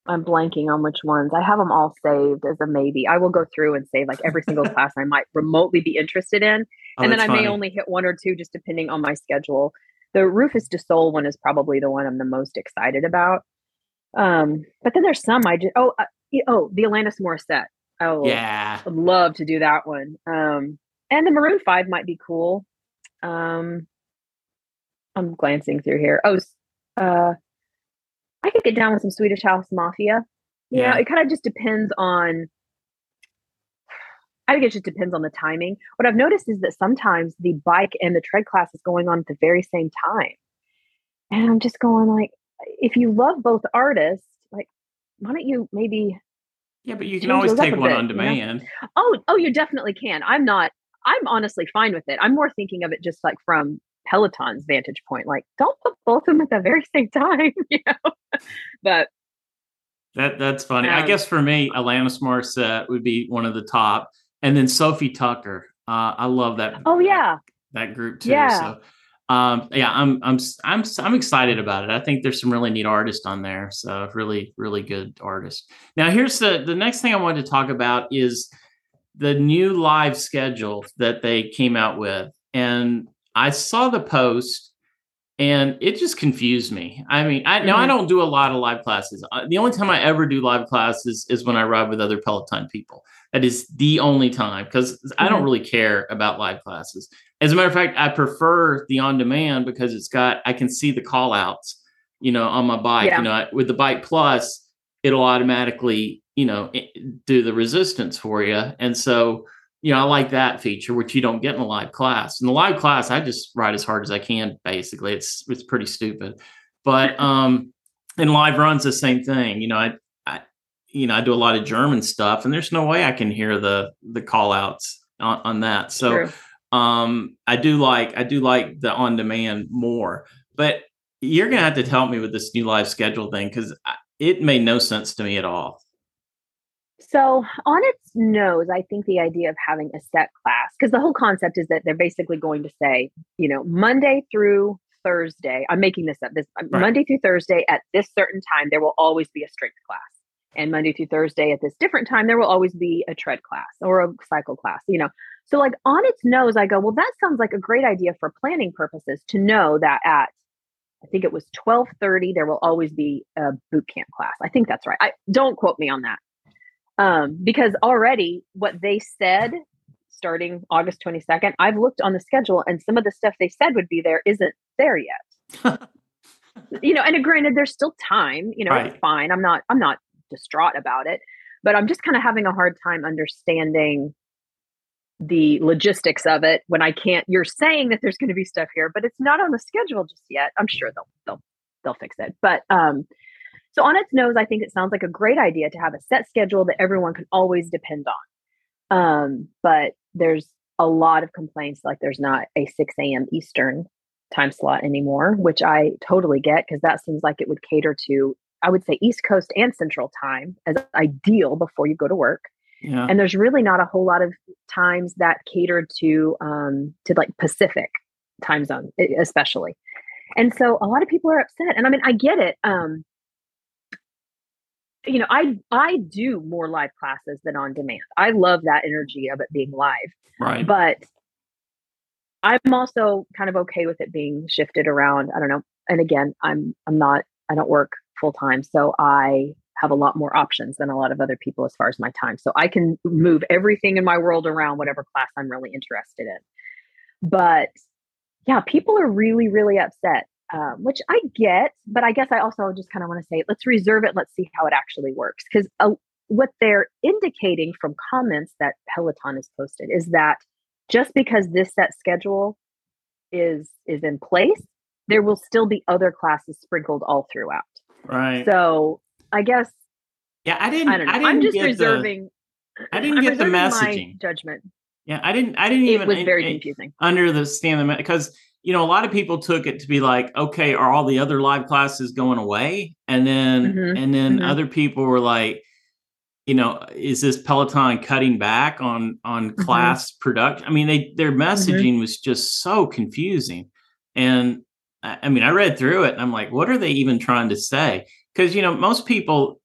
I'm blanking on which ones. I have them all saved as a maybe. I will go through and save like every single class I might remotely be interested in. Oh, and then I funny. may only hit one or two just depending on my schedule. The Rufus Du Sol one is probably the one I'm the most excited about. Um, but then there's some I just oh uh, oh the Alanis Morissette. Oh
yeah,
I'd love to do that one. Um, and the Maroon Five might be cool. Um, I'm glancing through here. Oh, uh, I could get down with some Swedish House Mafia. Yeah, it kind of just depends on. I think it just depends on the timing. What I've noticed is that sometimes the bike and the tread class is going on at the very same time, and I'm just going like, if you love both artists, like, why don't you maybe?
Yeah, but you can always take one bit, on demand. You
know? Oh, oh, you definitely can. I'm not. I'm honestly fine with it. I'm more thinking of it just like from Peloton's vantage point. Like, don't put both of them at the very same time, you know. but
that that's funny. Um, I guess for me, Alanis Morissette would be one of the top, and then Sofi Tukker. Uh, I love that.
Oh yeah,
that, that group too. Yeah. So, um, yeah, I'm I'm I'm I'm excited about it. I think there's some really neat artists on there. So really, really good artists. Now, here's the the next thing I wanted to talk about is the new live schedule that they came out with, and I saw the post and it just confused me. I mean, I now mm-hmm. I don't do a lot of live classes. Uh, the only time I ever do live classes is when I ride with other Peloton people. That is the only time because mm-hmm. I don't mm-hmm. really care about live classes. As a matter of fact, I prefer the on demand because it's got I can see the call outs, you know, on my bike. Yeah. You know, with the Bike Plus, it'll automatically, you know, do the resistance for you. And so you know, I like that feature, which you don't get in a live class. In the live class, I just ride as hard as I can. Basically, it's it's pretty stupid, but um, in live runs, the same thing. You know, I, you know, I do a lot of German stuff, and there's no way I can hear the the call outs on, on that. So, um, I do like I do like the on demand more, but you're gonna have to help me with this new live schedule thing because it made no sense to me at all.
So, on its nose, I think the idea of having a set class, because the whole concept is that they're basically going to say, you know, Monday through Thursday, I'm making this up, this right. Monday through Thursday at this certain time, there will always be a strength class. And Monday through Thursday at this different time, there will always be a tread class or a cycle class, you know. So, like on its nose, I go, well, that sounds like a great idea for planning purposes to know that at I think it was 12:30 there will always be a boot camp class. I think that's right. I don't quote me on that um, because already what they said starting August 22nd, I've looked on the schedule and some of the stuff they said would be there isn't there yet. you know, and granted, there's still time. You know, right. it's fine. I'm not. I'm not distraught about it, but I'm just kind of having a hard time understanding the logistics of it when I can't. You're saying that there's going to be stuff here, but it's not on the schedule just yet. I'm sure they'll they'll they'll fix it, but um, so, on its nose, I think it sounds like a great idea to have a set schedule that everyone can always depend on. Um, but there's a lot of complaints like there's not a 6 a.m. Eastern time slot anymore, which I totally get because that seems like it would cater to, I would say, East Coast and Central time as ideal before you go to work. Yeah. And there's really not a whole lot of times that cater to um, to like Pacific time zone, especially. And so a lot of people are upset. And I mean, I get it. Um, you know i i do more live classes than on demand i love that energy of it being live
right
but i'm also kind of okay with it being shifted around i don't know and again i'm i'm not i don't work full time so i have a lot more options than a lot of other people as far as my time so i can move everything in my world around whatever class i'm really interested in but yeah people are really really upset um, which I get, but I guess I also just kind of want to say, let's reserve it. Let's see how it actually works. Because uh, what they're indicating from comments that Peloton has posted is that just because this set schedule is is in place, there will still be other classes sprinkled all throughout.
Right.
So I guess.
Yeah, I didn't. I don't know. I
am just reserving.
The, I didn't I'm get the messaging.
judgment.
Yeah, I didn't. I didn't
it
even.
It was very confusing.
Under the stand the because you know, a lot of people took it to be like, okay, are all the other live classes going away? And then, mm-hmm. and then mm-hmm. other people were like, you know, is this Peloton cutting back on on mm-hmm. class production? I mean, they their mm-hmm. messaging was just so confusing. And I mean, I read through it and I'm like, what are they even trying to say? Because you know, most people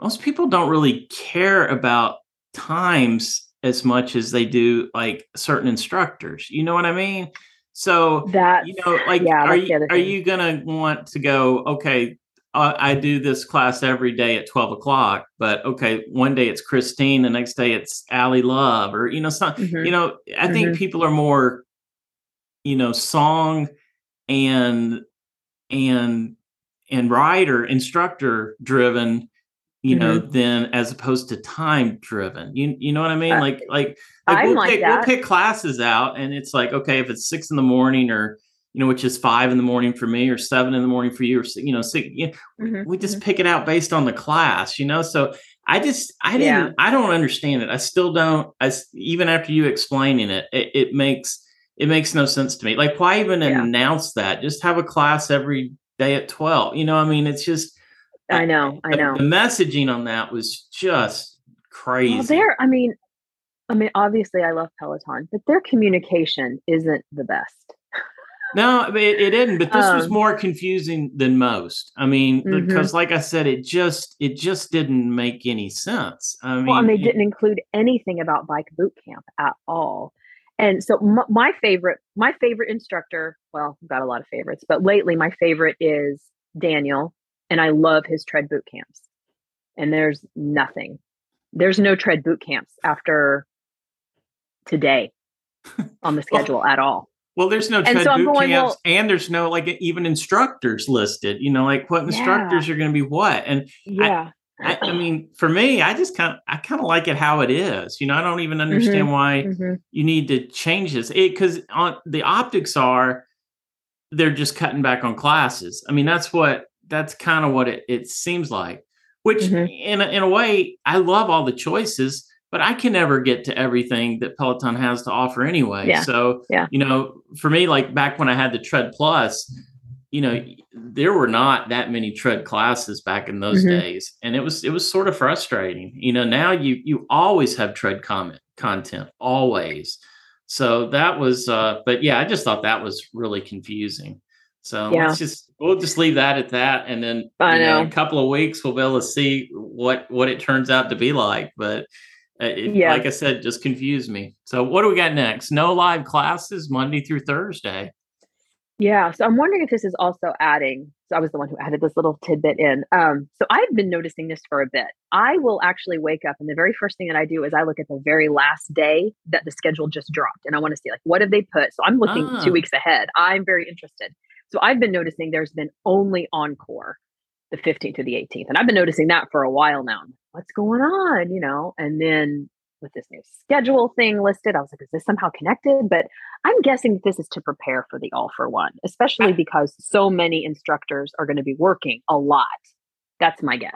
most people don't really care about times as much as they do like certain instructors. You know what I mean? So
that
you know, like,
yeah,
are you are you gonna want to go? Okay, uh, I do this class every day at twelve o'clock, but okay, one day it's Christine, the next day it's Allie Love, or you know, some
Mhm.
you know, I think
Mhm.
people are more, you know, song and and and rider instructor driven you know
Mm-hmm.
than as opposed to time driven you you know what i mean
Uh,
like like like we'll
like
pick we'll pick classes out and it's like okay if it's six in the morning or you know which is five in the morning for me or seven in the morning for you or you know six you know,
Mhm,
we just
mhm.
pick it out based on the class you know so i just i didn't
Yeah.
i don't understand it i still don't i even after you explaining it it, it makes it makes no sense to me like why even
Yeah.
announce that just have a class every day at 12 you know i mean it's just
I know, I know.
the messaging on that was just crazy
Well, they're, I mean, I mean, obviously, I love Peloton, but their communication isn't the best.
no it, it didn't but this was
Um,
more confusing than most i mean
Mhm.
because like i said it just it just didn't make any sense i mean
Well, and they didn't include anything about bike boot camp at all. And so m- my favorite, my favorite instructor, well, I've got a lot of favorites, but lately my favorite is Daniel, and I love his tread boot camps. And there's nothing. There's no tread boot camps after today on the
Well,
schedule at all.
Well, there's no tread
so
boot
going,
camps,
well-
and there's no like even instructors listed. You know, like what instructors are going to be what. And
Yeah.
I, I mean, for me, I just kind of I kind of like it how it is. You know, I don't even understand why
Mhm.
you need to change this because on the optics are they're just cutting back on classes. I mean, that's what that's kind of what it, it seems like. Which
Mhm.
in a, in a way, I love all the choices, but I can never get to everything that Peloton has to offer anyway.
Yeah.
So
Yeah.
you know, for me, like back when I had the Tread Plus, you know, there were not that many tread classes back in those
Mhm.
days, and it was it was sort of frustrating. You know, now you you always have tread comment content always. So that was, uh, but yeah, I just thought that was really confusing. So
Yeah.
let's just we'll just leave that at that, and then
I
you know. a couple of weeks we'll be able to see what what it turns out to be like. But uh, it,
Yeah.
like I said, just confused me. So what do we got next? No live classes Monday through Thursday.
Yeah, so I'm wondering if this is also adding. So I was the one who added this little tidbit in. Um, so I've been noticing this for a bit. I will actually wake up, and the very first thing that I do is I look at the very last day that the schedule just dropped, and I want to see like what have they put. So I'm looking
Ah.
two weeks ahead. I'm very interested. So I've been noticing there's been only encore the 15th to the 18th, and I've been noticing that for a while now. What's going on? You know, and then with this new schedule thing listed, I was like, is this somehow connected? But I'm guessing that this is to prepare for the all for one, especially because so many instructors are going to be working a lot. That's my guess.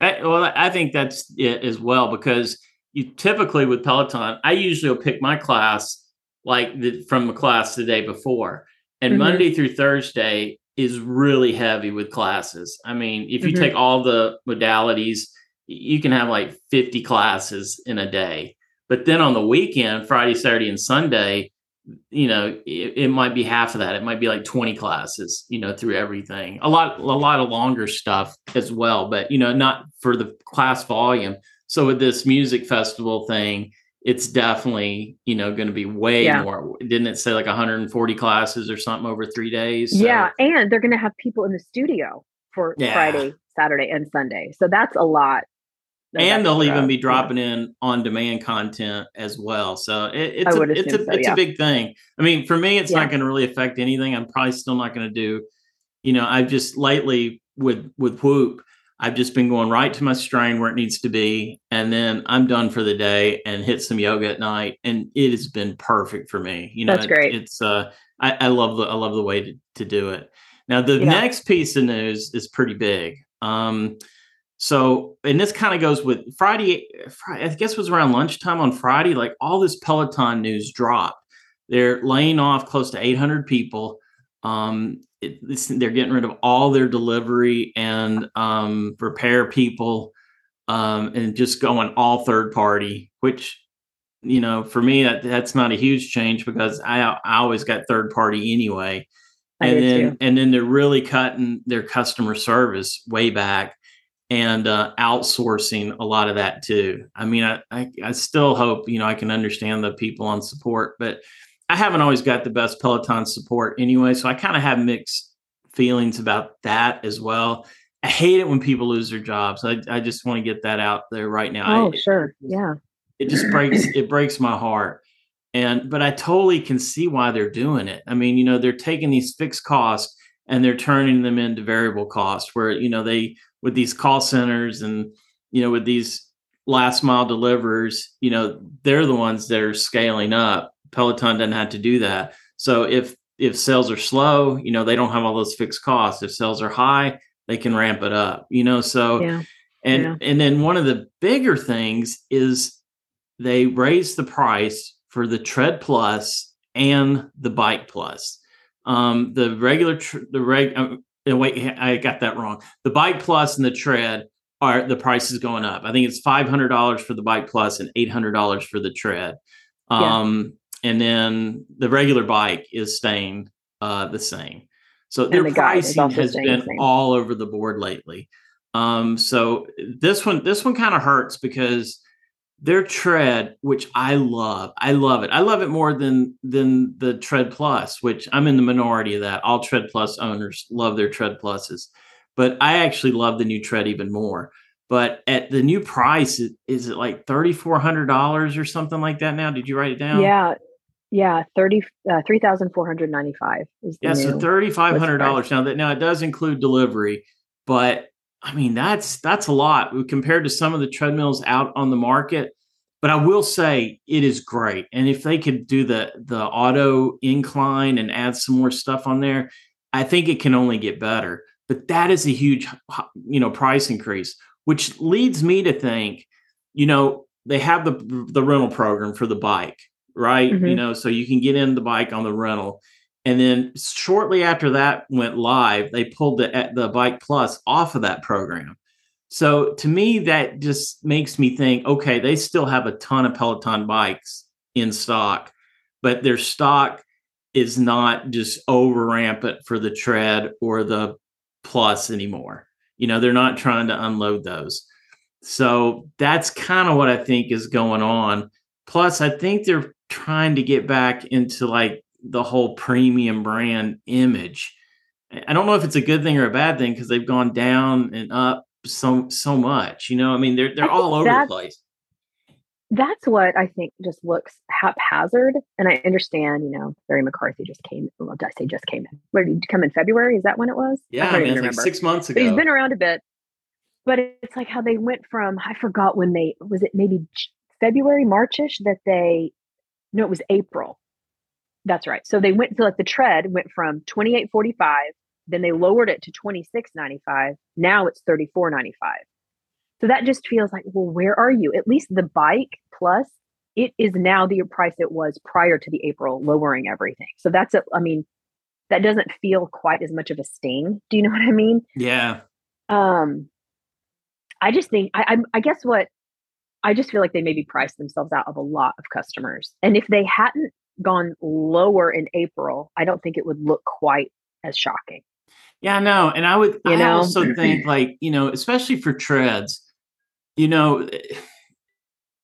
I, well, I think that's it as well because you typically with Peloton, I usually will pick my class like the, from the class the day before, and
Mhm.
Monday through Thursday is really heavy with classes. I mean, if you
Mhm.
take all the modalities, you can have like 50 classes in a day. But then on the weekend, Friday, Saturday, and Sunday, you know, it, it might be half of that. It might be like 20 classes, you know, through everything. A lot, a lot of longer stuff as well, but you know, not for the class volume. So with this music festival thing, it's definitely, you know, going to be way
Yeah.
more. Didn't it say like 140 classes or something over three days? So-
Yeah, and they're going to have people in the studio for
Yeah.
Friday, Saturday, and Sunday. So that's a lot.
And they'll even be
yeah.
dropping in on demand content as well. So it, it's a, it's a
so,
it's
yeah.
a big thing. I mean, for me, it's
Yeah.
not going to really affect anything. I'm probably still not going to do. You know, I've just lately with with Whoop, I've just been going right to my strain where it needs to be, and then I'm done for the day and hit some yoga at night, and it has been perfect for me. You know,
That's
it-
great.
It's uh, I, I love the I love the way to, to do it. Now the
Yeah.
next piece of news is pretty big. Um, so, and this kind of goes with Friday, Friday, I guess it was around lunchtime on Friday, like all this Peloton news dropped. They're laying off close to 800 people. Um, it, they're getting rid of all their delivery and um, repair people um, and just going all third party, which, you know, for me, that, that's not a huge change because I, I always got third party anyway.
I
And then,
too.
and then they're really cutting their customer service way back and uh, outsourcing a lot of that too. I mean, I, I, I still hope you know I can understand the people on support, but I haven't always got the best Peloton support anyway, so I kind of have mixed feelings about that as well. I hate it when people lose their jobs. I, I just want to get that out there right now.
Oh,
I,
sure, yeah.
It just breaks it breaks my heart, and but I totally can see why they're doing it. I mean, you know, they're taking these fixed costs and they're turning them into variable costs, where you know they with these call centers and you know with these last mile deliverers, you know, they're the ones that are scaling up. Peloton doesn't have to do that. So if if sales are slow, you know, they don't have all those fixed costs. If sales are high, they can ramp it up. You know, so
yeah.
and
Yeah.
and then one of the bigger things is they raised the price for the Tread Plus and the Bike Plus. Um, the regular tr- the reg um, wait, I got that wrong. The Bike Plus and the Tread are the price is going up. I think it's five hundred dollars for the Bike Plus and eight hundred dollars for the Tread.
Yeah.
Um, and then the regular bike is staying uh, the same. So their
the
pricing has been
same.
all over the board lately. Um, so this one, this one kind of hurts because their tread, which I love, I love it. I love it more than than the Tread Plus, which I'm in the minority of that. All Tread Plus owners love their Tread Pluses, but I actually love the new Tread even more. But at the new price, it- is it like thirty four hundred dollars or something like that now? Did you write it down?
Yeah, yeah, thirty uh, three thousand four hundred ninety five is the
Yeah, so thirty five hundred dollars now. That now it does include delivery, but I mean that's that's a lot compared to some of the treadmills out on the market. But I will say it is great, and if they could do the the auto incline and add some more stuff on there, I think it can only get better. But that is a huge, you know, price increase, which leads me to think, you know, they have the the rental program for the bike, right? You
Mhm.
know, so you can get in the bike on the rental. And then shortly after that went live, they pulled the eh, the Bike Plus off of that program. So to me, that just makes me think, okay, they still have a ton of Peloton bikes in stock, but their stock is not just over rampant for the tread or the plus anymore. You know, they're not trying to unload those. So that's kind of what I think is going on. Plus, I think they're trying to get back into like the whole premium brand image. I don't know if it's a good thing or a bad thing because they've gone down and up so so much. You know, I mean, they're they're
I
all over the place.
That's what I think just looks haphazard. And I understand, you know, Barry McCarthy just came. Well, did I say just came in? Where did he come in February? Is that when it was?
Yeah, I mean, it's like
remember.
six months
but he's
ago.
been around a bit. But it's like how they went from I forgot when they was it maybe February, Marchish that they no, it was April. That's right. So they went to like the tread went from twenty eight forty five, then they lowered it to twenty six ninety five. Now it's thirty four ninety five. So that just feels like, well, where are you? At least the bike plus it is now the price it was prior to the April lowering everything. So that's a, I mean, that doesn't feel quite as much of a sting. Do you know what I mean?
yeah,
um i just think I, I i guess what i just feel like they maybe priced themselves out of a lot of customers and if they hadn't gone lower in april i don't think it would look quite as shocking
yeah, no, and I would.
You
I
know?
also think like you know, especially for treads, you know,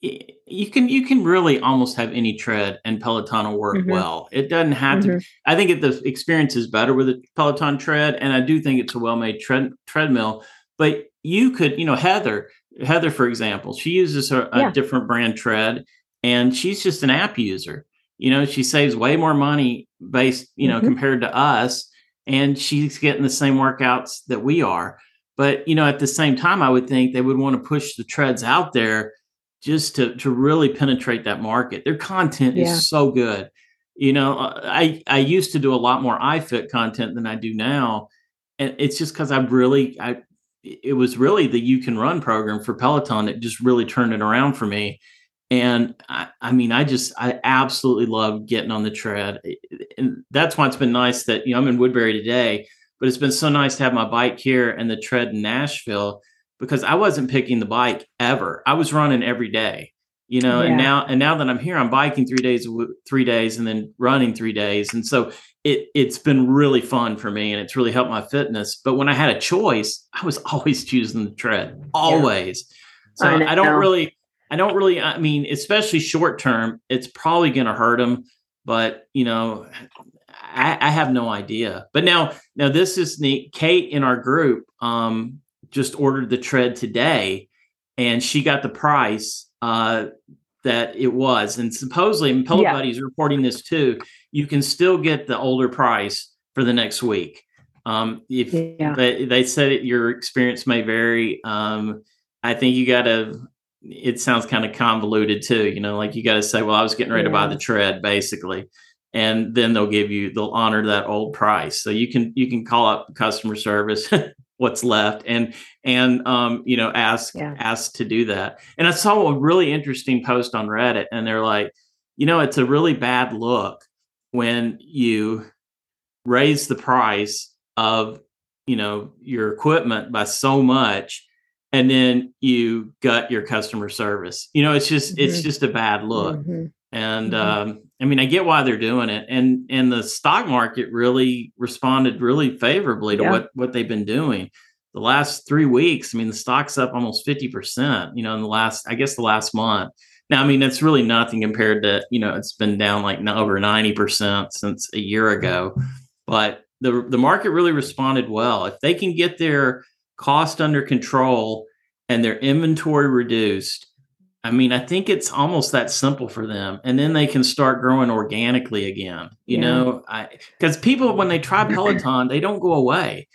you can you can really almost have any tread and Peloton will work
Mhm.
well. It doesn't have to.
Mhm.
I think it, the experience is better with a Peloton tread, and I do think it's a well-made tread, treadmill. But you could, you know, Heather, Heather, for example, she uses a, a
Yeah.
different brand tread, and she's just an app user. You know, she saves way more money based, you know,
Mhm.
compared to us, and she's getting the same workouts that we are. But you know, at the same time, I would think they would want to push the treads out there just to to really penetrate that market. Their content
Yeah.
is so good. You know, uh, I I used to do a lot more iFit content than I do now, and it's just because I really I it was really the you can run program for Peloton that just really turned it around for me. And I, I mean, I just I absolutely love getting on the tread, and that's why it's been nice that you know I'm in Woodbury today, but it's been so nice to have my bike here and the tread in Nashville because I wasn't picking the bike ever. I was running every day, you know, and now and now that I'm here, I'm biking three days three days and then running three days, and so it it's been really fun for me and it's really helped my fitness. But when I had a choice, I was always choosing the tread, always. Yeah. So I, I, don't really, I don't really. I mean, especially short term, it's probably going to hurt them. But you know, I, I, have no idea. But now, now this is neat. Kate in our group um, just ordered the tread today, and she got the price uh, that it was. And supposedly, and Pillow yeah. Reporting this too. You can still get the older price for the next week. Um, if yeah. they, they said it, your experience may vary. Um, I think you got to. It sounds kind of convoluted too. You know, like you got to say, "Well, I was getting ready yeah. to buy the tread," basically and then they'll give you they'll honor that old price so you can you can call up customer service what's left and and um you know ask yeah. ask to do that and i saw a really interesting post on reddit and they're like you know it's a really bad look when you raise the price of you know your equipment by so much and then you gut your customer service you know it's just mm-hmm. it's just a bad look mm-hmm. and mm-hmm. um I mean, I get why they're doing it, and and the stock market really responded really favorably to yeah. what what they've been doing. The last three weeks, I mean, the stock's up almost fifty percent. You know, in the last, I guess, the last month. Now, I mean, it's really nothing compared to you know, it's been down like over ninety percent since a year ago, but the the market really responded well. If they can get their cost under control and their inventory reduced I mean, I think it's almost that simple for them. And then they can start growing organically again. You yeah. know, I because people when they try Peloton, they don't go away.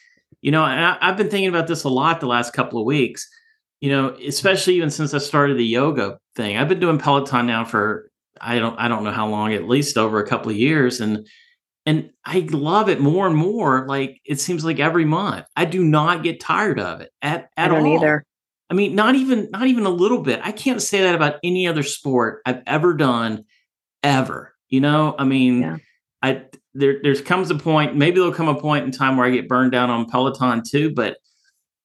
You know, and I, I've been thinking about this a lot the last couple of weeks. You know, especially even since I started the yoga thing. I've been doing Peloton now for I don't I don't know how long, at least over a couple of years. And and I love it more and more. Like it seems like every month. I do not get tired of it at, at all. Either. I mean, not even not even a little bit. I can't say that about any other sport I've ever done, ever. You know, I mean, yeah. I there there's comes a point. Maybe there'll come a point in time where I get burned down on Peloton too, but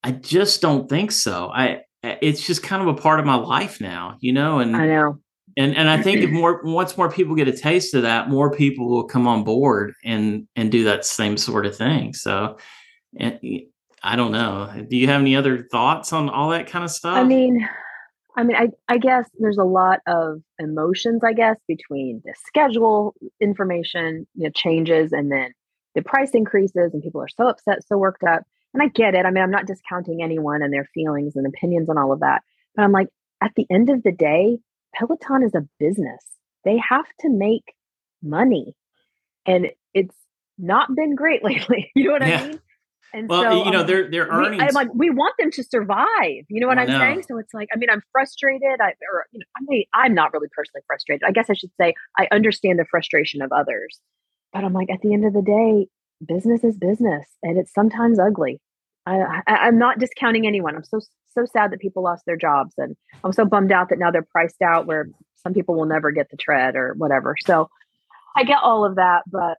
I just don't think so. I eh, it's just kind of a part of my life now, you know. And
I know.
And and I think if mm-hmm. more once more people get a taste of that, more people will come on board and and do that same sort of thing. So, eh, and I don't know. Do you have any other thoughts on all that kind of stuff?
I mean, I mean, I, I guess there's a lot of emotions, I guess, between the schedule information, you know, changes and then the price increases and people are so upset, so worked up. And I get it. I mean, I'm not discounting anyone and their feelings and opinions and all of that. But I'm like, at the end of the day, Peloton is a business. They have to make money. And it's not been great lately. You know what yeah. I mean?
And well, so, you know, um, they're they're earning.
I'm like, we want them to survive. You know what I'm saying? So it's like, I mean, I'm frustrated. I or you know, I mean, I'm not really personally frustrated. I guess I should say I understand the frustration of others, but I'm like, at the end of the day, business is business, and it's sometimes ugly. I, am not discounting anyone. I'm so so sad that people lost their jobs, and I'm so bummed out that now they're priced out where some people will never get the tread or whatever. So I get all of that, but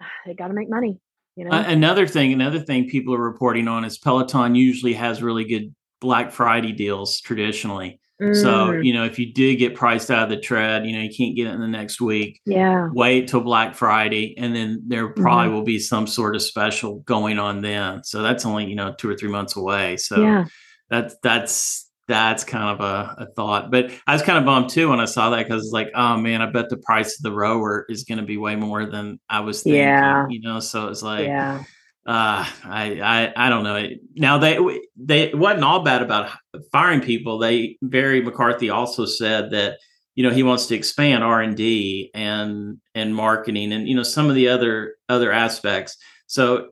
they got to make money. You know? Uh,
another thing, another thing people are reporting on is Peloton usually has really good Black Friday deals traditionally. Mm. So, you know, if you did get priced out of the tread, you know, you can't get it in the next week.
Yeah.
Wait till Black Friday and then there probably mm-hmm. will be some sort of special going on then. So that's only, you know, two or three months away. So yeah. that's that's that's kind of a, a, thought. But I was kind of bummed too when I saw that because it's like, oh man, I bet the price of the rower is going to be way more than I was thinking. Yeah. You know, so it's like, yeah. Uh, I, I, I don't know. Now they, they wasn't all bad about firing people. They, Barry McCarthy also said that, you know, he wants to expand R and D and, and marketing and, you know, some of the other, other aspects. So,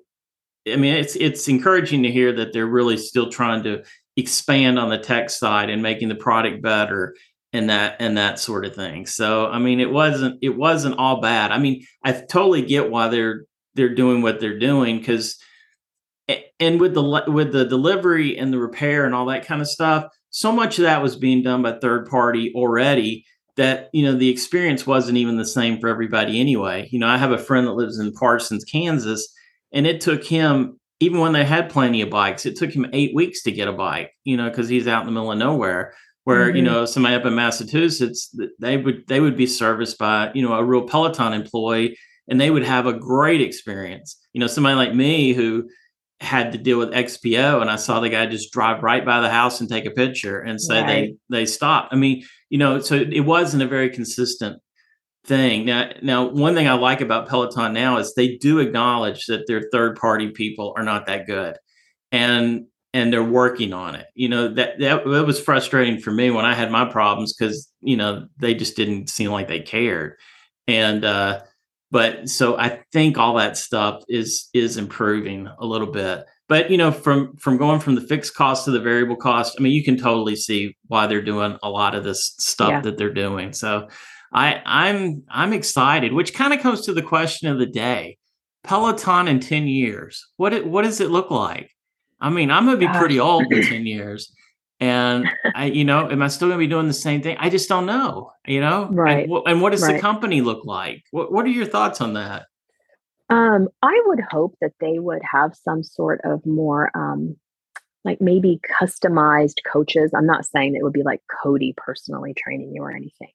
I mean, it's, it's encouraging to hear that they're really still trying to expand on the tech side and making the product better and that and that sort of thing. So I mean it wasn't it wasn't all bad. I mean I totally get why they're they're doing what they're doing cuz and with the with the delivery and the repair and all that kind of stuff so much of that was being done by third party already that you know the experience wasn't even the same for everybody anyway you know i have a friend that lives in parsons kansas and it took him even when they had plenty of bikes, it took him eight weeks to get a bike, you know, because he's out in the middle of nowhere. Where mm-hmm. you know somebody up in Massachusetts, they would they would be serviced by you know a real Peloton employee, and they would have a great experience. You know, somebody like me who had to deal with XPO and I saw the guy just drive right by the house and take a picture and say right. they they stopped. I mean, you know, so it wasn't a very consistent thing. Now, now one thing I like about Peloton now is they do acknowledge that their third party people are not that good. And and they're working on it. You know, that that, that was frustrating for me when I had my problems because, you know, they just didn't seem like they cared. And uh but so I think all that stuff is is improving a little bit. But you know, from from going from the fixed cost to the variable cost, I mean, you can totally see why they're doing a lot of this stuff yeah. that they're doing. So I I'm I'm excited, which kind of comes to the question of the day. Peloton in 10 years. What it, what does it look like? I mean, I'm going to be pretty old in 10 years. And I, you know, am I still going to be doing the same thing? I just don't know, you know?
Right.
And, and what does
right.
the company look like? What, what are your thoughts on that?
Um, I would hope that they would have some sort of more, um, like maybe customized coaches. I'm not saying it would be like Cody personally training you or anything,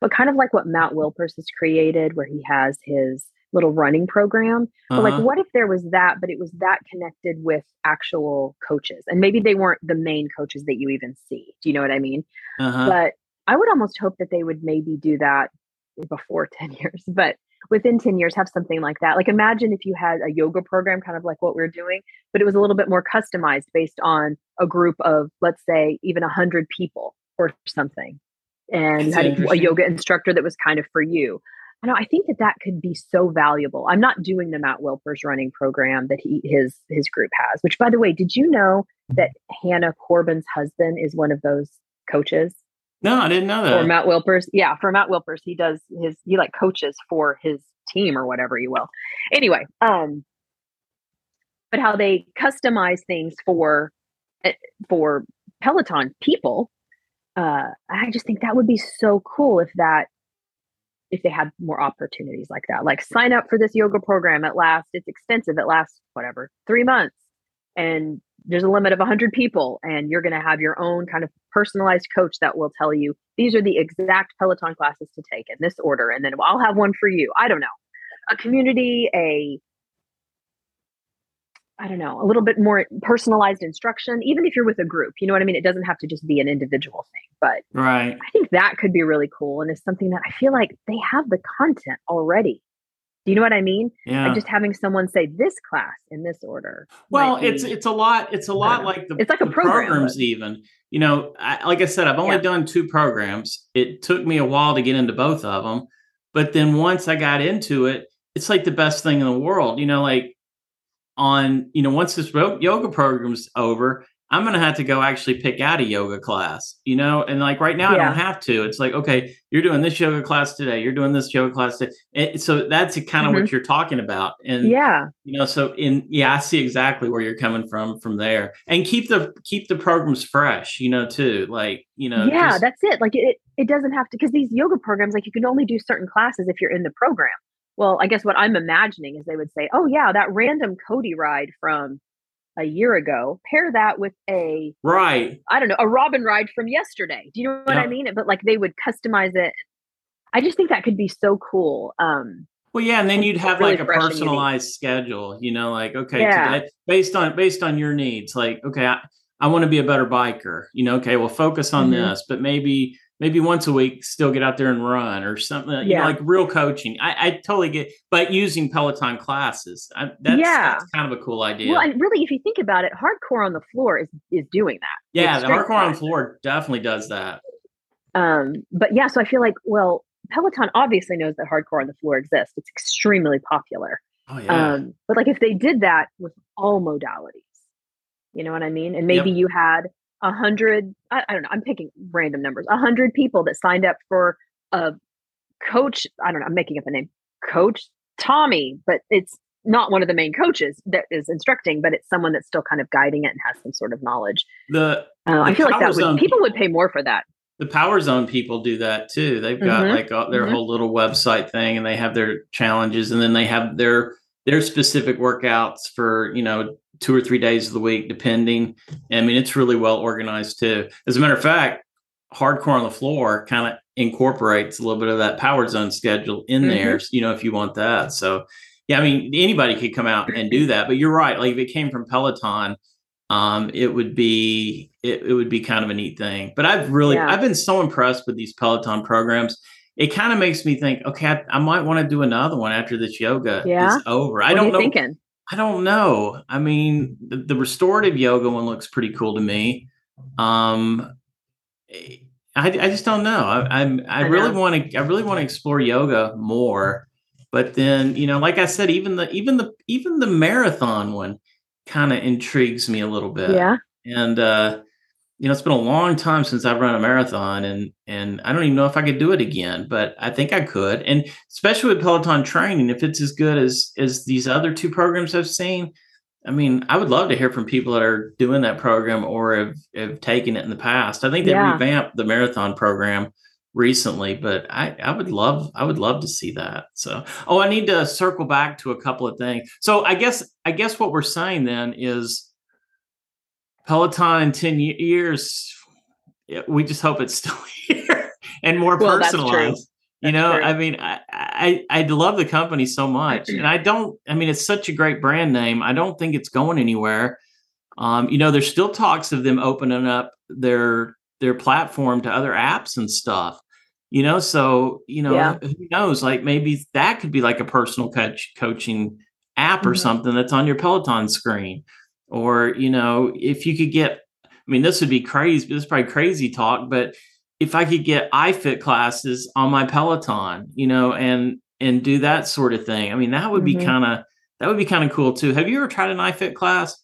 but kind of like what Matt Wilpers has created, where he has his little running program. Uh-huh. But like, uh-huh. what if there was that, but it was that connected with actual coaches? And maybe they weren't the main coaches that you even see. Do you know what I mean? Uh-huh. But I would almost hope that they would maybe do that before 10 years, but within 10 years, have something like that. Like, imagine if you had a yoga program, kind of like what we're doing, but it was a little bit more customized based on a group of, let's say, even 100 people or something. And you had a yoga instructor that was kind of for you. I know I think that that could be so valuable. I'm not doing the Matt Wilpers running program that he his his group has. Which, by the way, did you know that Hannah Corbin's husband is one of those coaches?
No, I didn't know that.
For Matt Wilpers, yeah, for Matt Wilpers, he does his he like coaches for his team or whatever you will. Anyway, um, but how they customize things for eh, for Peloton people, uh, I just think that would be so cool if that if they had more opportunities like that. Like sign up for this yoga program. It lasts, it's extensive. It lasts whatever, three months. And there's a limit of 100 people. And you're going to have your own kind of personalized coach that will tell you these are the exact Peloton classes to take in this order. And then I'll have one for you. I don't know. A community, a I don't know, a little bit more personalized instruction, even if you're with a group. You know what I mean? It doesn't have to just be an individual thing, but
right.
I think that could be really cool and it's something that I feel like they have the content already. Do you know what I mean?
Yeah.
Like just having someone say this class in this order.
Well, it's it's a lot. It's a lot like the
it's like a program,
programs but. even. You know, I, like I said, I've only yeah. done two programs. It took me a while to get into both of them, but then once I got into it, it's like the best thing in the world. You know, like on, you know, once this yoga program's over, I'm going to have to go actually pick out a yoga class, you know? And like right now, yeah. I don't have to. It's like, okay, you're doing this yoga class today. You're doing this yoga class today. It, so that's kind of mm-hmm. what you're talking about. And
yeah,
you know, so in, yeah, I see exactly where you're coming from, from there and keep the, keep the programs fresh, you know, too. Like, you know,
yeah, just, that's it. Like it, it doesn't have to, cause these yoga programs, like you can only do certain classes if you're in the program. Well, I guess what I'm imagining is they would say, oh, yeah, that random Cody ride from a year ago, pair that with a,
right,
I don't know, a Robin ride from yesterday. Do you know what I mean? But like they would customize it. I just think that could be so cool. Um,
well, yeah, and then you'd have really like a personalized schedule, you know, like okay, yeah. today, based on based on your needs, like okay, I, I want to be a better biker, you know, okay, well, focus on mm-hmm. this, but maybe maybe once a week still get out there and run or something yeah. You know, like real coaching I, I, totally get but using peloton classes I, that's, yeah. that's kind of a cool idea
well and really if you think about it hardcore on the floor is is doing that
yeah the hardcore on the floor definitely does that
um but yeah so i feel like well peloton obviously knows that hardcore on the floor exists it's extremely popular
oh, yeah. um
but like if they did that with all modalities you know what i mean and maybe yep. you had a hundred, I, I, don't know, I'm picking random numbers, a hundred people that signed up for a coach. I don't know, I'm making up a name, Coach Tommy, but it's not one of the main coaches that is instructing, but it's someone that's still kind of guiding it and has some sort of knowledge.
The,
uh,
the
I feel like that would, people would pay more for that.
The Power Zone people do that too. They've got mm-hmm. like their mm-hmm. whole little website thing, and they have their challenges, and then they have their their specific workouts for you know two or three days of the week, depending. I mean, it's really well organized too. As a matter of fact, hardcore on the floor kind of incorporates a little bit of that power zone schedule in mm-hmm. there, you know, if you want that. So, yeah, I mean, anybody could come out and do that, but you're right. Like if it came from Peloton, um, it would be it, it would be kind of a neat thing. But I've really yeah. I've been so impressed with these Peloton programs. It kind of makes me think, okay, I, I might want to do another one after this yoga yeah. is over.
What
I don't know.
Thinking?
I don't know. I mean, the, the, restorative yoga one looks pretty cool to me. Um, I, I just don't know. I, I, I really want to. I really want to explore yoga more. But then, you know, like I said, even the even the even the marathon one kind of intrigues me a little bit.
Yeah.
And uh, you know, it's been a long time since I've run a marathon, and and I don't even know if I could do it again, but I think I could. And especially with Peloton training, if it's as good as as these other two programs I've seen, I mean, I would love to hear from people that are doing that program or have, have taken it in the past. I think they yeah. revamped the marathon program recently, but I, I would love I would love to see that. So oh I need to circle back to a couple of things. So I guess I guess what we're saying then is Peloton in 10 years, we just hope it's still here and more well, personalized. you know, true. I mean, I, I I love the company so much, and I don't. I mean, it's such a great brand name. I don't think it's going anywhere. Um, you know, there's still talks of them opening up their their platform to other apps and stuff. You know, so you know, yeah. who knows? Like maybe that could be like a personal coach coaching app or mm-hmm. something that's on your Peloton screen or you know if you could get i mean this would be crazy this is probably crazy talk but if i could get ifit classes on my peloton you know and and do that sort of thing i mean that would mm-hmm. be kind of that would be kind of cool too. Have you ever tried an ifit class?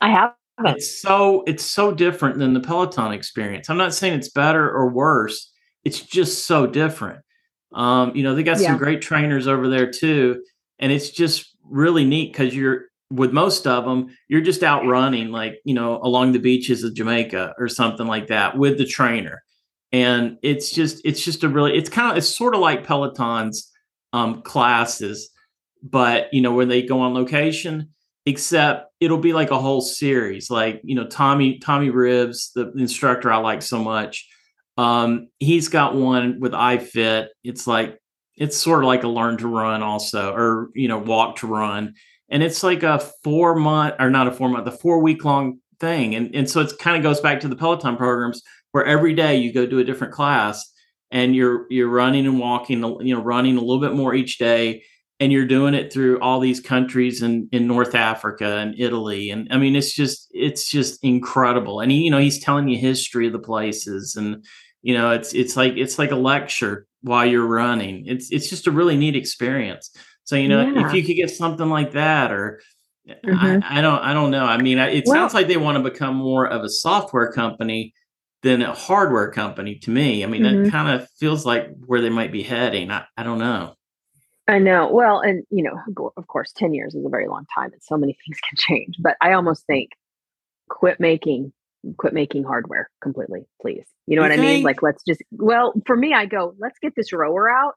I have
it's so it's so different than the peloton experience. I'm not saying it's better or worse it's just so different. Um, you know they got yeah. some great trainers over there too and it's just really neat because you're with most of them, you're just out running, like, you know, along the beaches of Jamaica or something like that with the trainer. And it's just, it's just a really, it's kind of, it's sort of like Peloton's um, classes, but, you know, where they go on location, except it'll be like a whole series. Like, you know, Tommy, Tommy Rivs, the instructor I like so much, um, he's got one with iFit. It's like, it's sort of like a learn to run also, or, you know, walk to run and it's like a four month or not a four month, the four week long thing. And and so it kind of goes back to the Peloton programs where every day you go do a different class and you're you're running and walking, you know, running a little bit more each day. And you're doing it through all these countries in, in North Africa and Italy. And I mean, it's just it's just incredible. And he, you know, he's telling you history of the places and you know, it's it's like it's like a lecture while you're running. It's it's just a really neat experience. So you know, yeah. if you could get something like that, or mm-hmm. I, I, don't, I don't know. I mean, it well, sounds like they want to become more of a software company than a hardware company to me. I mean, mm-hmm. that kind of feels like where they might be heading. I, I don't know.
I know. Well, and you know, of course, 10 years is a very long time and so many things can change. But I almost think quit making quit making hardware completely, please. You know you what think? I mean? Like let's just well, for me, I go, let's get this rower out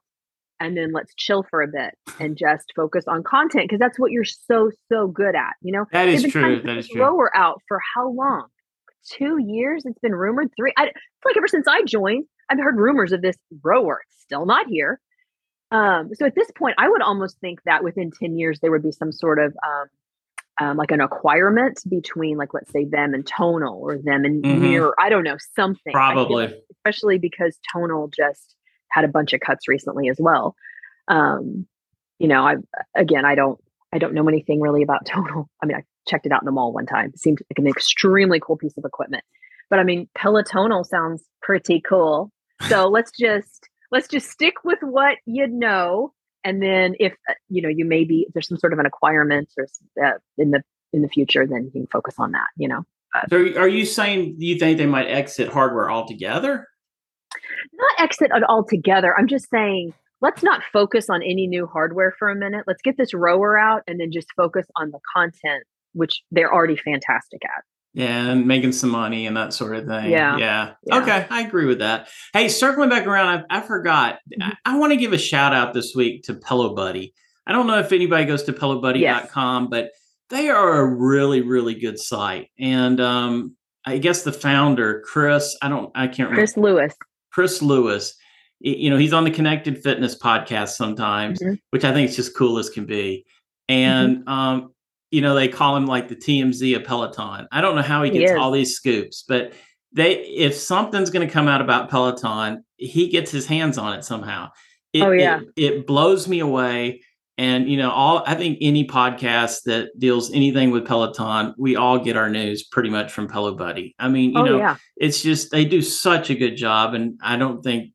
and then let's chill for a bit and just focus on content because that's what you're so so good at you know?
That is true that is true.
Rower out for how long? Two years? It's been rumored three i like ever since i joined i've heard rumors of this rower. It's still not here. Um so at this point i would almost think that within 10 years there would be some sort of um, um like an acquirement between like let's say them and tonal or them and mm-hmm. mirror i don't know something
probably.
like, especially because tonal just had a bunch of cuts recently as well. Um, you know, I again, I don't, I don't know anything really about Tonal. I mean, I checked it out in the mall one time. It seemed like an extremely cool piece of equipment. But I mean, Pelotonal sounds pretty cool. So let's just let's just stick with what you know, and then if uh, you know you maybe there's some sort of an acquirement or uh, in the in the future, then you can focus on that. You know.
so are you saying you think they might exit hardware altogether?
Not exit it altogether. I'm just saying let's not focus on any new hardware for a minute. Let's get this rower out and then just focus on the content, which they're already fantastic at.
Yeah, and making some money and that sort of thing.
Yeah.
Yeah. yeah. Okay. I agree with that. Hey, circling back around, I, I forgot. Mm-hmm. I, I want to give a shout out this week to Pelo Buddy. I don't know if anybody goes to pelobuddy.com, yes. but they are a really, really good site. And um, I guess the founder, Chris, I don't, I can't
remember. Chris. Lewis.
Chris Lewis. you know, he's on the Connected Fitness podcast sometimes,
Mhm.
which I think is just cool as can be.
Mm-hmm.
And um, you know, they call him like the TMZ of Peloton. I don't know how he
He
gets
is.
all these scoops, but they if something's going to come out about Peloton, he gets his hands on it somehow. It,
Oh, yeah.
it, it blows me away. And you know, all I think any podcast that deals anything with Peloton, we all get our news pretty much from Pelo Buddy. I mean, you
oh
know,
yeah.
it's just they do such a good job, and I don't think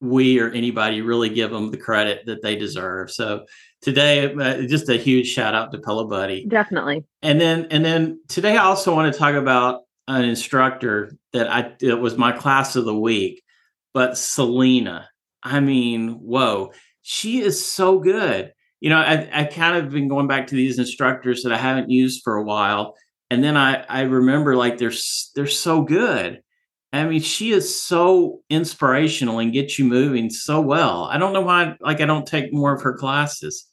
we or anybody really give them the credit that they deserve. So today, uh, just a huge shout out to Pelo Buddy
Definitely.
and then and then today I also want to talk about an instructor that I it was my class of the week, but Selena. I mean, whoa, she is so good. You know, I I kind of been going back to these instructors that I haven't used for a while, and then I I remember like they're they're so good. I mean, she is so inspirational and gets you moving so well. I don't know why like I don't take more of her classes.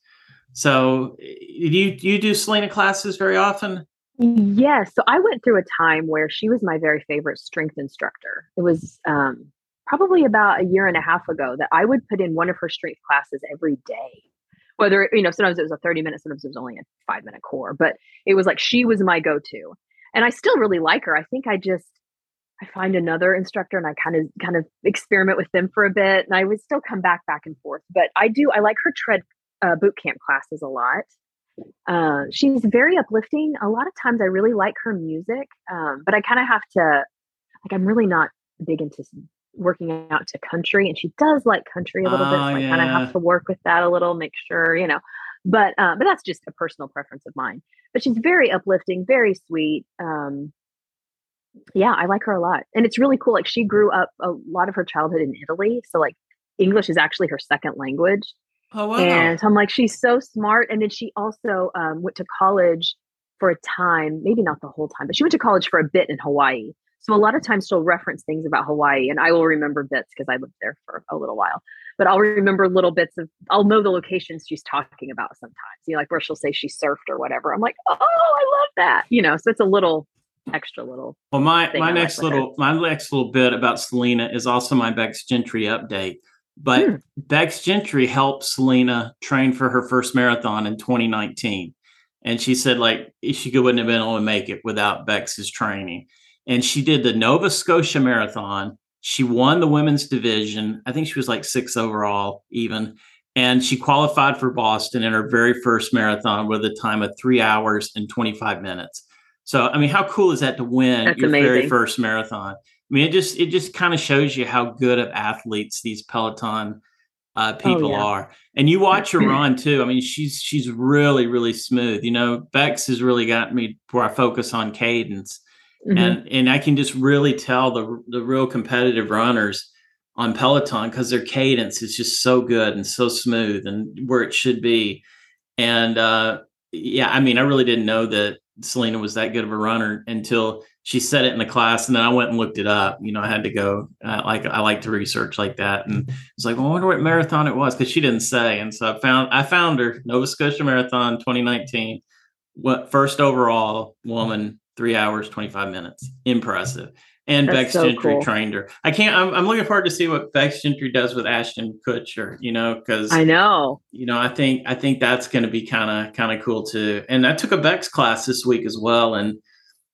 So, do you do you do Selena classes very often?
Yes. So I went through a time where she was my very favorite strength instructor. It was um, probably about a year and a half ago that I would put in one of her strength classes every day. Whether, you know, sometimes it was a 30 minute, sometimes it was only a five minute core, but it was like she was my go to. And I still really like her. I think I just, I find another instructor and I kind of kind of experiment with them for a bit and I would still come back back and forth. But I do I like her tread uh, boot camp classes a lot. Uh, she's very uplifting. A lot of times I really like her music, um, but I kind of have to, like, I'm really not big into working out to country, and she does like country a little bit. So
Oh,
I kind of have to work with that a little, make sure, you know. But uh, but that's just a personal preference of mine. But she's very uplifting, very sweet. Um, yeah, I like her a lot, and it's really cool. Like she grew up a lot of her childhood in Italy, so like English is actually her second language.
Oh wow!
And I'm like, she's so smart. And then she also um, went to college for a time, maybe not the whole time, but she went to college for a bit in Hawaii. So a lot of times she'll reference things about Hawaii, and I will remember bits because I lived there for a little while. But I'll remember little bits of, I'll know the locations she's talking about sometimes. You know, like where she'll say she surfed or whatever. I'm like, oh, I love that. You know, so it's a little extra little.
well, my my
I
next
her.
little my next little bit about Selena is also my Becs Gentry update. But
Hmm.
Becs Gentry helped Selena train for her first marathon in 2019, and she said like she wouldn't have been able to make it without Becs's training. And she did the Nova Scotia Marathon. She won the women's division. I think she was like six overall, even. And she qualified for Boston in her very first marathon with a time of three hours and 25 minutes. So, I mean, how cool is that to win
That's
your very first marathon? I mean, it just it just kind of shows you how good of athletes these Peloton uh, people
Oh, yeah.
are. And you watch her run too. I mean, she's she's really really smooth. You know, Becs has really gotten me where I focus on cadence
Mhm.
and and I can just really tell the the real competitive runners on Peloton because their cadence is just so good and so smooth and where it should be. And uh, yeah, I mean, I really didn't know that Selena was that good of a runner until she said it in the class, and then I went and looked it up. You know, I had to go. Uh, like I like to research like that, and it's like, well, I wonder what marathon it was because she didn't say. And so I found I found her Nova Scotia Marathon 2019. What first overall woman, three hours, 25 minutes. Impressive. And
That's
Becs
so
Gentry
cool.
trained her. I can't, I'm, I'm looking forward to see what Becs Gentry does with Ashton Kutcher, you know, because,
I know.
you know, I think, I think that's going to be kind of, kind of cool too. And I took a Becs class this week as well. And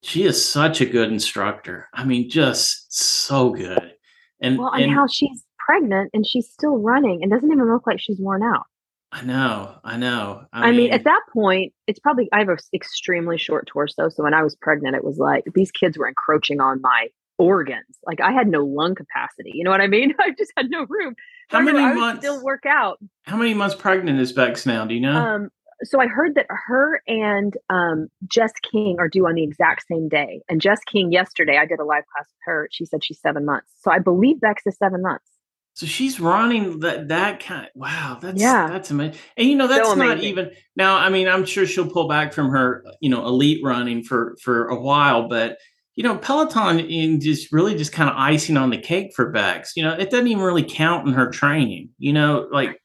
she is such a good instructor. I mean, just so good. And,
Well, and,
and
how she's pregnant and she's still running and doesn't even look like she's worn out.
I know, I know.
I, mean, at that point, it's probably I have an extremely short torso. So when I was pregnant, it was like these kids were encroaching on my organs. Like I had no lung capacity. You know what I mean? I just had no room.
how
I
many
I would
months,
still work out.
how many months pregnant is Becs now? Do you know?
Um, so I heard that her and um, Jess King are due on the exact same day. And Jess King yesterday, I did a live class with her. She said she's seven months. So I believe Becs is seven months.
So she's running that that kind. Wow, that's
Yeah.
that's amazing. And you know that's
So
not even now. I mean, I'm sure she'll pull back from her, you know, elite running for for a while, but you know, Peloton in just really just kind of icing on the cake for Becs. You know, it doesn't even really count in her training. You know, like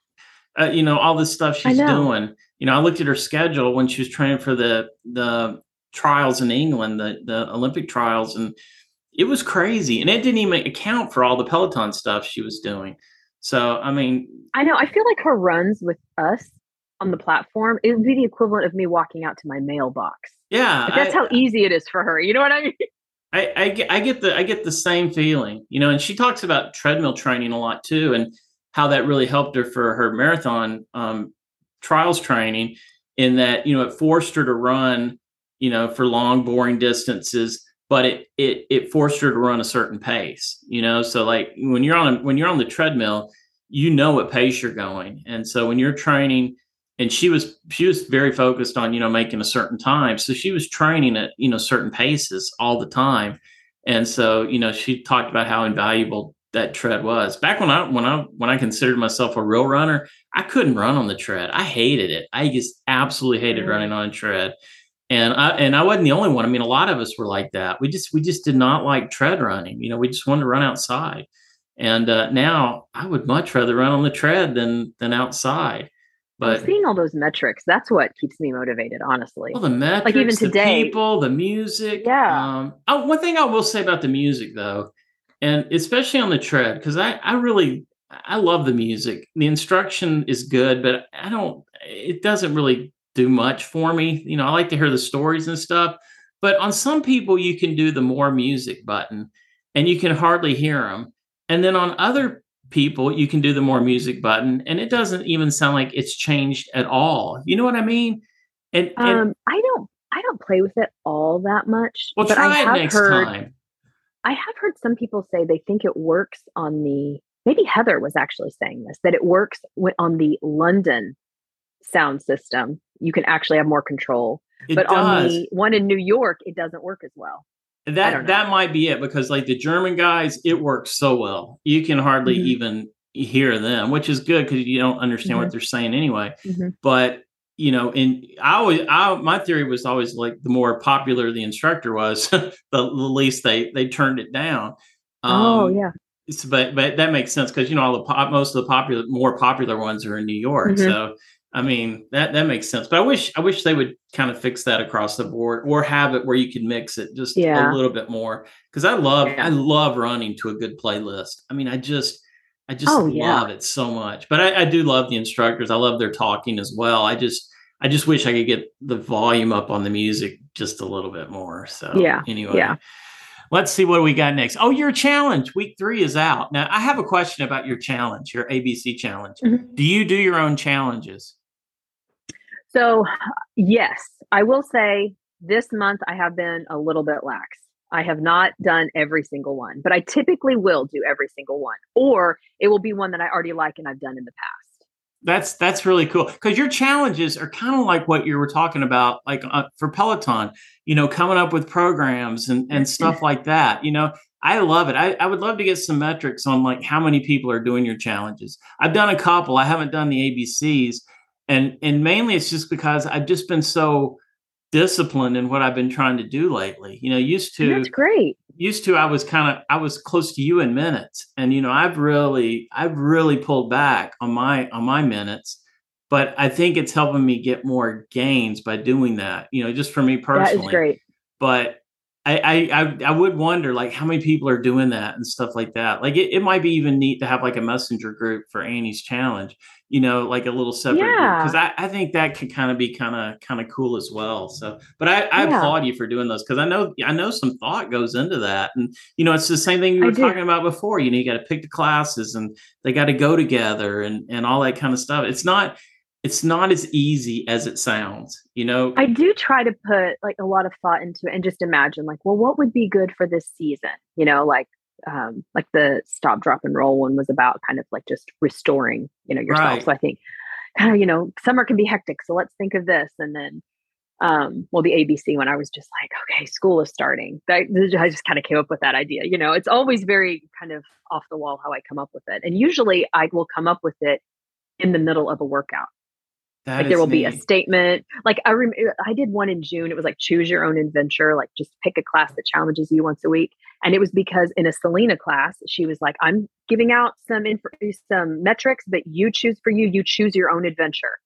uh, you know all this stuff she's doing. You know, I looked at her schedule when she was training for the the trials in England, the the Olympic trials, and it was crazy. And it didn't even account for all the Peloton stuff she was doing. So I mean,
I know. I feel like her runs with us on the platform, it would be the equivalent of me walking out to my mailbox.
Yeah,
like that's I, how easy it is for her. You know what I mean?
I, I get, I get the I get the same feeling, you know, and she talks about treadmill training a lot too, and how that really helped her for her marathon um, trials training, in that you know it forced her to run, you know, for long boring distances, but it it it forced her to run a certain pace, you know. So like when you're on a, when you're on the treadmill, you know what pace you're going, and so when you're training and she was she was very focused on you know making a certain time. So she was training at you know certain paces all the time. And so you know she talked about how invaluable that tread was. Back when i when i when i considered myself a real runner i couldn't run on the tread. I hated it. I just absolutely hated running on a tread and i and i wasn't the only one i mean a lot of us were like that we just we just did not like tread running you know we just wanted to run outside and uh, now i would much rather run on the tread than than outside but
seeing all those metrics, that's what keeps me motivated, honestly.
Well, the metrics, like even today, the people, the music.
Yeah.
Um, oh, one thing I will say about the music though, and especially on the tread, because I, I really I love the music. The instruction is good, but I don't it doesn't really do much for me. You know, I like to hear the stories and stuff. But on some people, you can do the more music button and you can hardly hear them. And then on other people, you can do the more music button, and it doesn't even sound like it's changed at all. You know what I mean?
And, and um, I don't, I don't play with it all that much.
Well,
but
try
I
have it next
heard,
time.
I have heard some people say they think it works on the. Maybe Heather was actually saying this that it works on the London sound system. You can actually have more control.
It
but
does.
on the one in New York, it doesn't work as well.
That that might be it because like the German guys, it works so well. You can hardly mm-hmm. even hear them, which is good because you don't understand mm-hmm. what they're saying anyway.
Mm-hmm.
But you know, and I always, I my theory was always like the more popular the instructor was, the, the least they they turned it down.
Oh, um, oh yeah.
But but that makes sense because you know all the pop, most of the popular more popular ones are in New York. Mm-hmm. So I mean that that makes sense. But I wish I wish they would kind of fix that across the board or have it where you can mix it just yeah. a little bit more. Because I love yeah. I love running to a good playlist. I mean, I just I just oh, love yeah. it so much. But I, I do love the instructors. I love their talking as well. I just I just wish I could get the volume up on the music just a little bit more. So
yeah.
Anyway.
Yeah.
Let's see what we got next. Oh, your challenge week three is out. Now, I have a question about your challenge, your ABC challenge. Mm-hmm. Do you do your own challenges?
So, yes, I will say this month I have been a little bit lax. I have not done every single one, but I typically will do every single one, or it will be one that I already like and I've done in the past.
That's that's really cool because your challenges are kind of like what you were talking about, like uh, for Peloton. You know, coming up with programs and and stuff like that. You know, I love it. I, I would love to get some metrics on like how many people are doing your challenges. I've done a couple. I haven't done the ABCs, and and mainly it's just because I've just been so disciplined in what I've been trying to do lately. You know, used to
That's great.
Used to I was kind of I was close to you in minutes. And you know, I've really I've really pulled back on my on my minutes. But I think it's helping me get more gains by doing that. You know, just for me personally.
That is great.
But I, I I would wonder like how many people are doing that and stuff like that. Like it, it might be even neat to have like a messenger group for Annie's challenge, you know, like a little separate
yeah.
because I, I think that could kind of be kind of kind of cool as well. So but I, I yeah. applaud you for doing those because I know I know some thought goes into that. And you know, it's the same thing we were talking about before. You know, you got to pick the classes and they got to go together and and all that kind of stuff. It's not it's not as easy as it sounds you know?
I do try to put like a lot of thought into it and just imagine like well what would be good for this season? You know like um like the stop drop and roll one was about kind of like just restoring you know yourself. Right. so i think kind of you know summer can be hectic so let's think of this. And then um well the abc one i was just like okay school is starting. I, I just kind of came up with that idea you know? It's always very kind of off the wall how i come up with it. And usually i will come up with it in the middle of a workout that like there will neat. be a statement. Like I rem- uh, I did one in June. It was like choose your own adventure. Like just pick a class that challenges you once a week. And it was because in a Selena class, she was like, "I'm giving out some inf- some metrics that you choose for you. You choose your own adventure."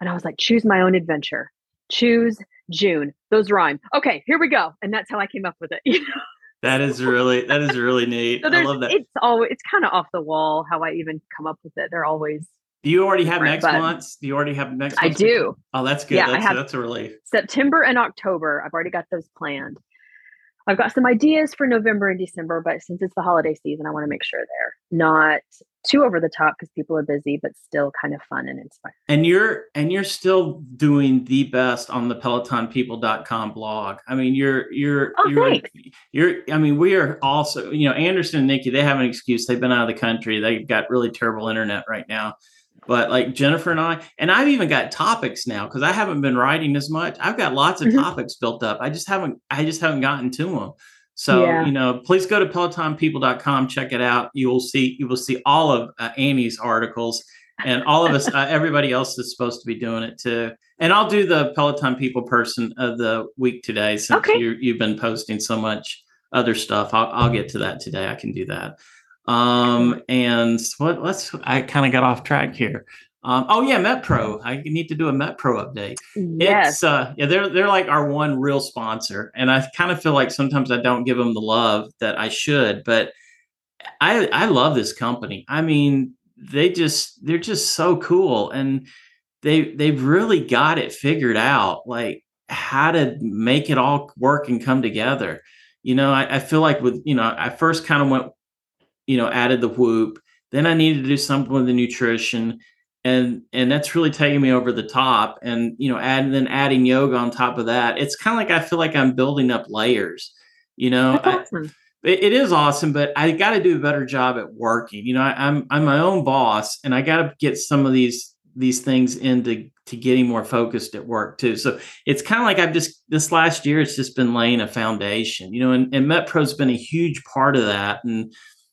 And I was like, "Choose my own adventure. Choose June. Those rhyme. Okay, here we go." And that's how I came up with it. You know.
that is really that is really neat.
So
I love that.
it's always it's kind of off the wall how I even come up with it. They're always
Do you already have next
but-
month's? Do you already have next?
I
month's?
do.
Oh, that's good.
Yeah, I
that's,
have-
that's a relief.
September and October. I've already got those planned. I've got some ideas for November and December, but since it's the holiday season, I want to make sure they're not too over the top because people are busy, but still kind of fun and inspiring.
And you're and you're still doing the best on the pelotonpeople.com blog. I mean, you're you're
Oh,
you're
thanks.
you're I mean, we are also, you know, Anderson and Nikki, they have an excuse. They've been out of the country. They've got really terrible internet right now. But like Jennifer and I, and I've even got topics now because I haven't been writing as much. I've got lots of
Mhm.
topics built up. I just haven't I just haven't gotten to them. So,
Yeah.
you know, please go to pelotonpeople.com, check it out. You will see you will see all of uh, Annie's articles and all of us uh, everybody else is supposed to be doing it too. And I'll do the Peloton people person of the week today since
Okay.
you you've been posting so much other stuff. I'll I'll get to that today. I can do that. Um and what let's I kind of got off track here. Um, oh yeah, MetPro. I need to do a MetPro update.
Yes.
It's uh yeah, they're they're like our one real sponsor. And I kind of feel like sometimes I don't give them the love that I should, but I I love this company. I mean, they just they're just so cool and they they've really got it figured out like how to make it all work and come together. You know, I, I feel like with you know, I first kind of went, you know, added the whoop, then I needed to do something with the nutrition and and that's really taking me over the top and you know add, then adding yoga on top of that. It's kind of like i feel like i'm building up layers you know?
That's
I- it, it is awesome but i got to do a better job at working. You know I, i'm i'm my own boss and i got to get some of these these things into to getting more focused at work too. So it's kind of like i've just this last year it's just been laying a foundation you know and, and metpro's been a huge part of that and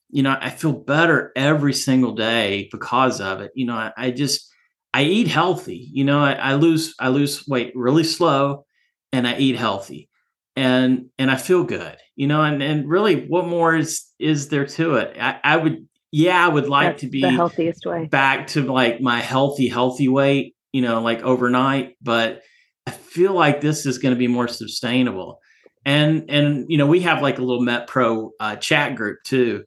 you know i feel better every single day because of it. You know i, I just i eat healthy. You know I, I lose i lose weight really slow and i eat healthy. And and i feel good you know and and really what more is is there to it? I, I would yeah i would like
That's
to be
the healthiest way.
back to like my healthy healthy weight you know like overnight but i feel like this is going to be more sustainable. And and you know we have like a little met pro uh, chat group too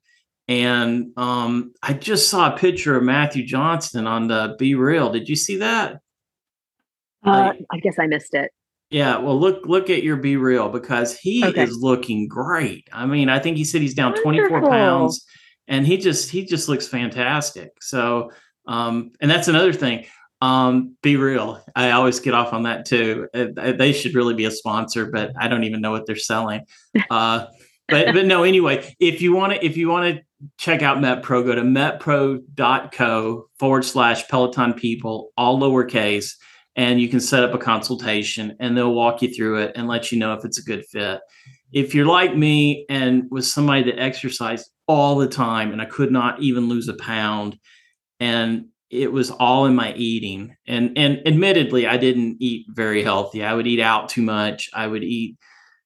and um i just saw a picture of matthew johnston on the BeReal. Did you see that?
Uh, I guess I missed it.
yeah well look look at your BeReal because he
Okay.
is looking great. I mean i think he said he's down 24 pounds and he just he just looks fantastic. So um and that's another thing. Um BeReal i always get off on that too. Uh, they should really be a sponsor but i don't even know what they're selling. Uh but but no anyway if you want to if you want to check out metpro go to metpro.co forward slash peloton people all lowercase and you can set up a consultation and they'll walk you through it and let you know if it's a good fit if you're like me and was somebody that exercised all the time and I could not even lose a pound and it was all in my eating and and admittedly I didn't eat very healthy. I would eat out too much. I would eat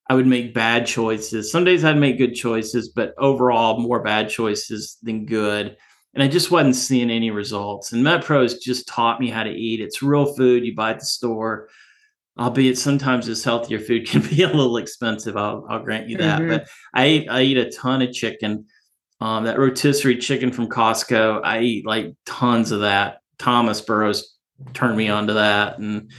I would make bad choices. Some days I'd make good choices, but overall more bad choices than good. And I just wasn't seeing any results. And MetPro's just taught me how to eat. It's real food you buy at the store albeit sometimes this healthier food can be a little expensive. I'll, I'll grant you that.
Mhm.
But I eat I eat a ton of chicken. Um, that rotisserie chicken from Costco, I eat like tons of that. Thomas Burrows turned me on to that, and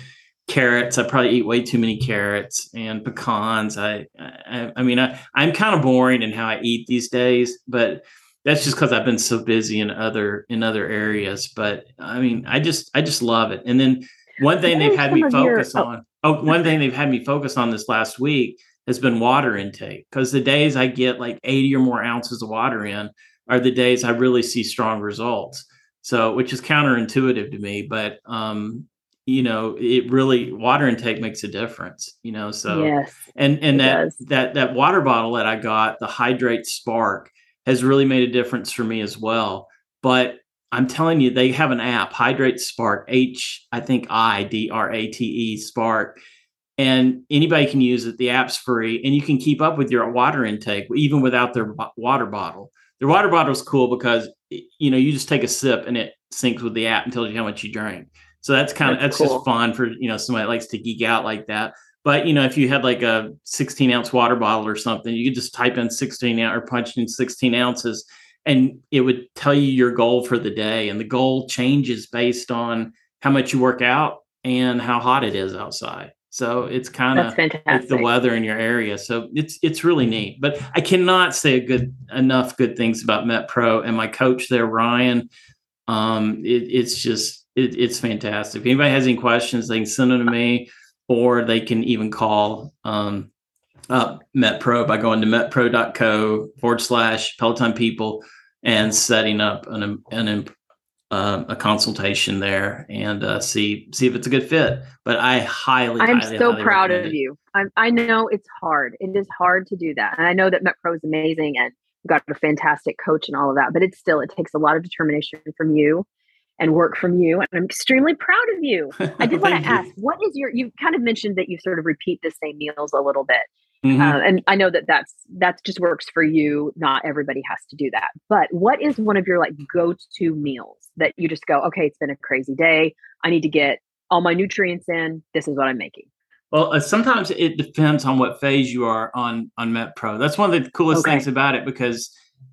carrots. I probably eat way too many carrots and pecans. I I, I mean I I'm kind of boring in how I eat these days, but that's just because I've been so busy in other in other areas. But I mean I just I just love it. And then one thing they've had me
of your-
focus
oh.
on. Oh, one thing they've had me focus on this last week has been water intake because the days I get like 80 or more ounces of water in are the days I really see strong results. So, which is counterintuitive to me, but um, you know, it really water intake makes a difference. You know, so
yes.
and and that
does.
that that water bottle that I got, the Hidrate Spark, has really made a difference for me as well. But I'm telling you, they have an app, Hidrate Spark, H I think I D R A T E Spark, and anybody can use it. The app's free, and you can keep up with your water intake even without their water bottle. Their water bottle is cool because you know you just take a sip and it syncs with the app and tells you how much you drank. So that's kind of
That's
that's
cool.
just fun for you know somebody that likes to geek out like that. But you know, if you had like a 16 ounce water bottle or something, you could just type in 16 ounce or punch in 16 ounces, and it would tell you your goal for the day. And the goal changes based on how much you work out and how hot it is outside. So it's kind of the weather in your area. So it's it's really neat. But I cannot say good enough good things about Met Pro and my coach there, Ryan. Um, it, it's just it, it's fantastic. If anybody has any questions, they can send them to me, or they can even call um, uh, MetPro by going to metpro.co forward slash Peloton people and setting up an an uh, a consultation there and uh, see see if it's a good fit. But I highly,
I'm
highly,
so
highly
proud of you. I, I know it's hard. It is hard to do that, and I know that MetPro is amazing and got a fantastic coach and all of that. But it's still it takes a lot of determination from you and work from you. And I'm extremely proud of you. I did want to ask, what is your, you kind of mentioned that you sort of repeat the same meals a little bit. Mm-hmm. Uh, and I know that that's, that just works for you. Not everybody has to do that. But what is one of your like go to meals that you just go, okay, it's been a crazy day. I need to get all my nutrients in. This is what I'm making.
Well, uh, sometimes it depends on what phase you are on on Met Pro. That's one of the coolest okay. things about it because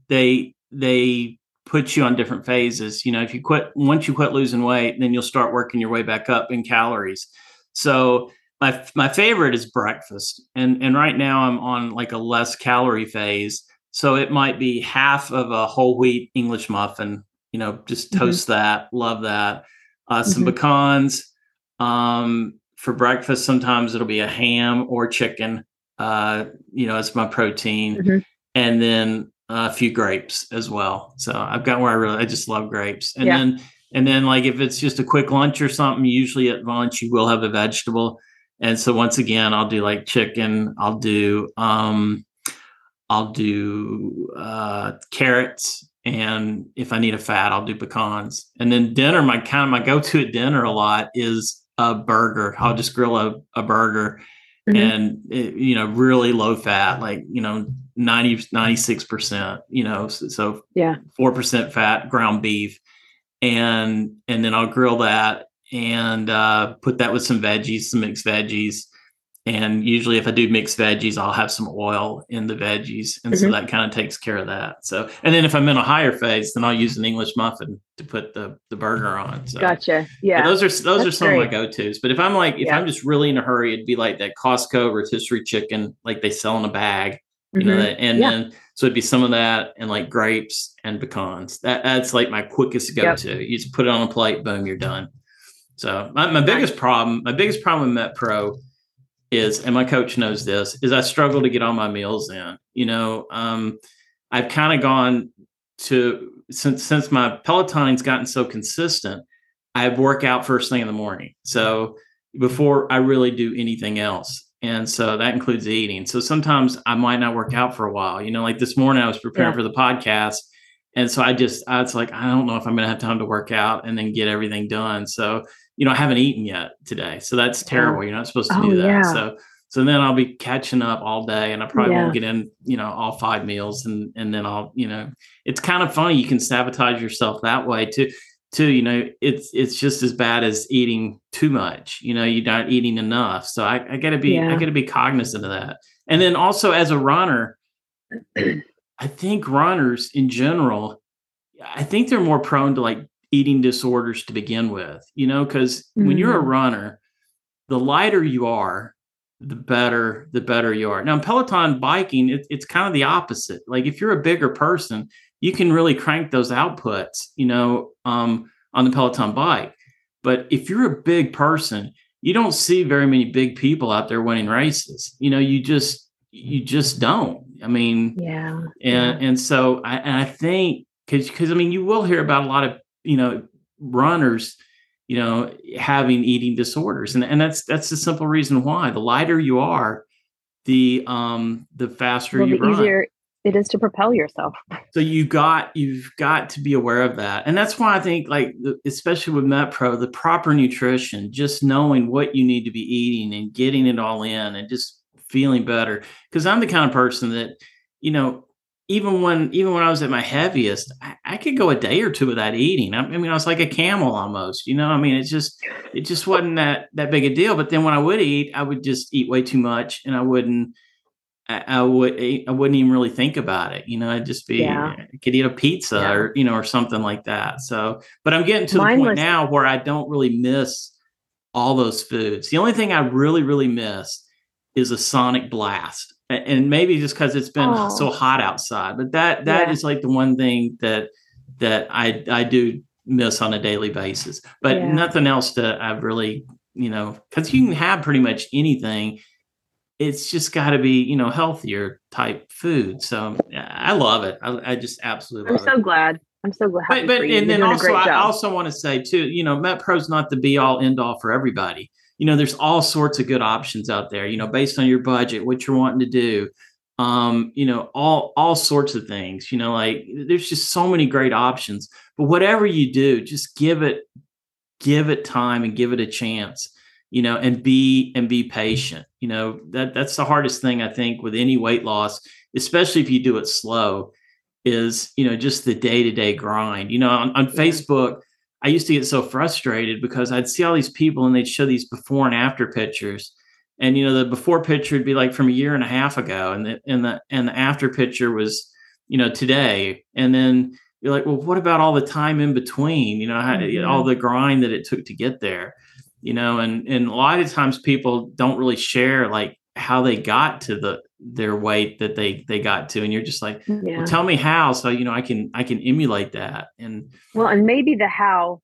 they they puts you on different phases. You know, if you quit once you quit losing weight, then you'll start working your way back up in calories. So my my favorite is breakfast, and and right now I'm on like a less calorie phase. So it might be half of a whole wheat English muffin. You know, just mm-hmm. toast mm-hmm. that. Love that. Uh, some mm-hmm. pecans. Um, for breakfast, sometimes it'll be a ham or chicken. Uh, you know, it's my protein. Mm-hmm. And then a few grapes as well. So I've got where I really I just love grapes. And yeah. then and then like if it's just a quick lunch or something, usually at lunch you will have a vegetable. And so once again, I'll do like chicken, I'll do um I'll do uh carrots and if I need a fat, I'll do pecans. And then dinner, my kind of my go-to at dinner a lot is a burger. I'll just grill a, a burger mm-hmm. and it, you know, really low fat, like, you know, 90 96% you know so
yeah
4% fat ground beef and and then i'll grill that and uh, put that with some veggies some mixed veggies and usually if i do mixed veggies i'll have some oil in the veggies and mm-hmm. so that kind of takes care of that so and then if i'm in a higher phase then i'll use an english muffin to put the the burger on so
gotcha yeah
those are those That's are some great. of my go-to's but if i'm like if yeah. i'm just really in a hurry it'd be like that costco rotisserie chicken like they sell in a bag you mm-hmm. know and yeah. then so it'd be some of that and like grapes and pecans. That that's like my quickest go-to. Yep. you just put it on a plate boom you're done. So my, my biggest problem my biggest problem with met pro is and my coach knows this is i struggle to get all my meals in. You know um, i've kind of gone to since since my peloton's gotten so consistent i work out first thing in the morning. So before i really do anything else and so that includes eating. So sometimes I might not work out for a while. You know, like this morning I was preparing yeah. for the podcast. And so I just, I was like, I don't know if I'm going to have time to work out and then get everything done. So, you know, I haven't eaten yet today. So that's oh. terrible. You're not supposed to oh, do that. Yeah. So, so then I'll be catching up all day and I probably yeah. won't get in, you know, all five meals. And, and then I'll, you know, it's kind of funny. You can sabotage yourself that way too too you know it's it's just as bad as eating too much you know you're not eating enough so i, I gotta be yeah. i gotta be cognizant of that and then also as a runner i think runners in general i think they're more prone to like eating disorders to begin with you know because mm-hmm. when you're a mm-hmm. runner the lighter you are the better the better you are now in peloton biking it, it's kind of the opposite like if you're a bigger person you can really crank those outputs, you know, um, on the Peloton bike. But if you're a big person, you don't see very many big people out there winning races. You know, you just you just don't. I mean,
yeah.
And and so I and I think because because I mean you will hear about a lot of you know runners you know having eating disorders and and that's that's the simple reason why the lighter you are the um the faster well, you the run. easier
it is to propel yourself.
So you got you've got to be aware of that, and that's why I think like especially with MetPro, the proper nutrition, just knowing what you need to be eating and getting it all in, and just feeling better. Because I'm the kind of person that you know even when even when I was at my heaviest, I, I, could go a day or two without eating. I, I, mean, I was like a camel almost. You know, I mean, it just it just wasn't that that big a deal. But then when I would eat, I would just eat way too much, and I wouldn't. I, I would eh, I wouldn't even really think about it. You know, I'd just be yeah. I could eat a pizza yeah. or you know or something like that. So, but I'm getting to Mine the point was- now where I don't really miss all those foods. The only thing I really really miss is a Sonic Blast and maybe just because it's been oh. so hot outside but that that yeah. is like the one thing that that i i do miss on a daily basis but nothing else that i've really you know because you can have pretty much anything it's just got to be you know healthier type food so i love it i, I just absolutely
i'm so
it.
glad i'm so glad
but, but and then also i also want to say too you know metpro's not the be all end all for everybody you know, there's all sorts of good options out there, you know, based on your budget, what you're wanting to do. Um, you know, all all sorts of things, you know, like there's just so many great options. But whatever you do, just give it give it time and give it a chance, you know, and be and be patient. You know, that that's the hardest thing I think with any weight loss, especially if you do it slow, is, you know, just the day-to-day grind. You know, on, on. Facebook, I used to get so frustrated because I'd see all these people and they'd show these before and after pictures. And you know, the before picture would be like from a year and a half ago, and the and the and the after picture was, you know, today. And then you're like, well, what about all the time in between? You know, how, mm-hmm. all the grind that it took to get there. You know, and and a lot of times people don't really share like how they got to the their weight that they they got to and you're just like mm, yeah. well, tell me how so you know i can i can emulate that and
well and maybe the how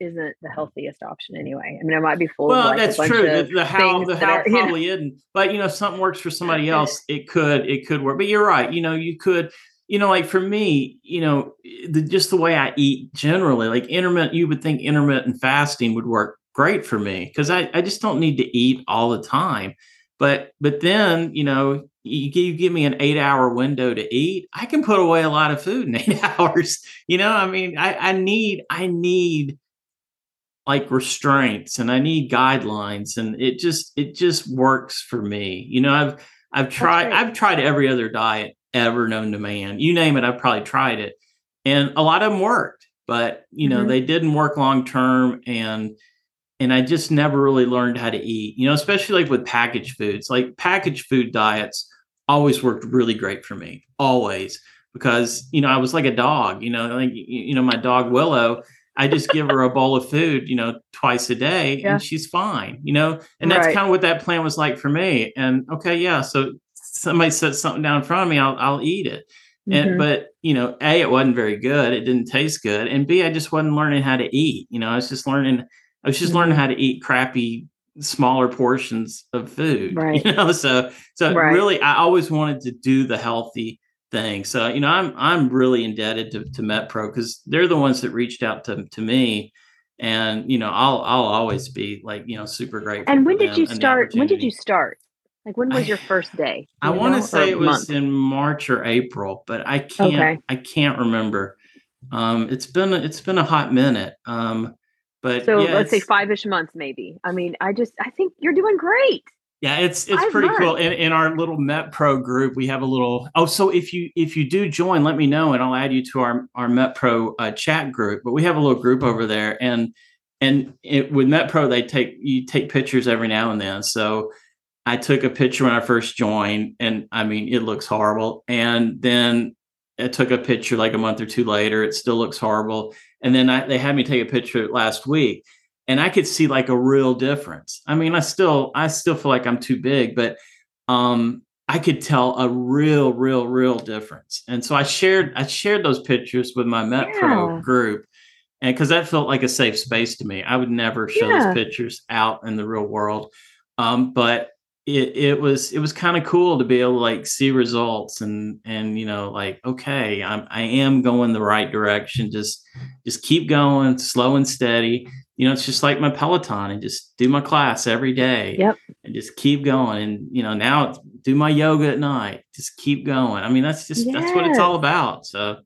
isn't the healthiest option anyway i mean it might be full
well
of like
that's true the, the how the how are, probably you know? isn't but you know if something works for somebody else it could it could work but you're right you know you could you know like for me you know the, just the way i eat generally like intermittent you would think intermittent fasting would work great for me because I, I just don't need to eat all the time but but then you know you, you give me an eight hour window to eat, I can put away a lot of food in eight hours. You know, I mean, I, I need I need like restraints and I need guidelines, and it just it just works for me. You know, I've I've tried I've tried every other diet ever known to man. You name it, I've probably tried it, and a lot of them worked, but you know, mm-hmm. they didn't work long term and and I just never really learned how to eat, you know, especially like with packaged foods. Like packaged food diets always worked really great for me, always, because, you know, I was like a dog, you know, like, you know, my dog Willow, I just give her a bowl of food, you know, twice a day yeah. and she's fine, you know, and that's right. kind of what that plan was like for me. And okay, yeah. So somebody sets something down in front of me, I'll, I'll eat it. And, mm-hmm. but you know, a it wasn't very good. It didn't taste good, and b I just wasn't learning how to eat. You know, I was just learning I was just mm-hmm. learning how to eat crappy smaller portions of food. Right. You know, so so right. really I always wanted to do the healthy thing. So, you know, I'm I'm really indebted to, to MetPro because they're the ones that reached out to, to me. And, you know, I'll I'll always be like, you know, super grateful.
And when did you start? When did you start? Like when was your first day?
I want to say it was in March or April, but I can't okay. I can't remember. Um, it's been it's been a hot minute. Um, but
so
yeah,
let's say five ish months, maybe. I mean, I just I think you're doing great.
Yeah, it's it's pretty cool. In, in our little Met Pro group, we have a little. Oh, so if you if you do join, let me know, and I'll add you to our our Met Pro uh, chat group. But we have a little group over there, and and it, with Met Pro, they take you take pictures every now and then. So I took a picture when I first joined, and I mean, it looks horrible. And then I took a picture like a month or two later. It still looks horrible. And then I, they had me take a picture last week, and I could see like a real difference. I mean, I still I still feel like I'm too big, but um, I could tell a real, real, real difference. And so I shared I shared those pictures with my MetPro yeah. group, and because that felt like a safe space to me. I would never show yeah. those pictures out in the real world. Um, but it, it was it was kind of cool to be able to like see results and and you know like okay I'm I am going the right direction just just keep going slow and steady. You know it's just like my peloton and just do my class every day
yep.
and just keep going. And you know now do my yoga at night just keep going. I mean that's just yes. that's what it's all about. So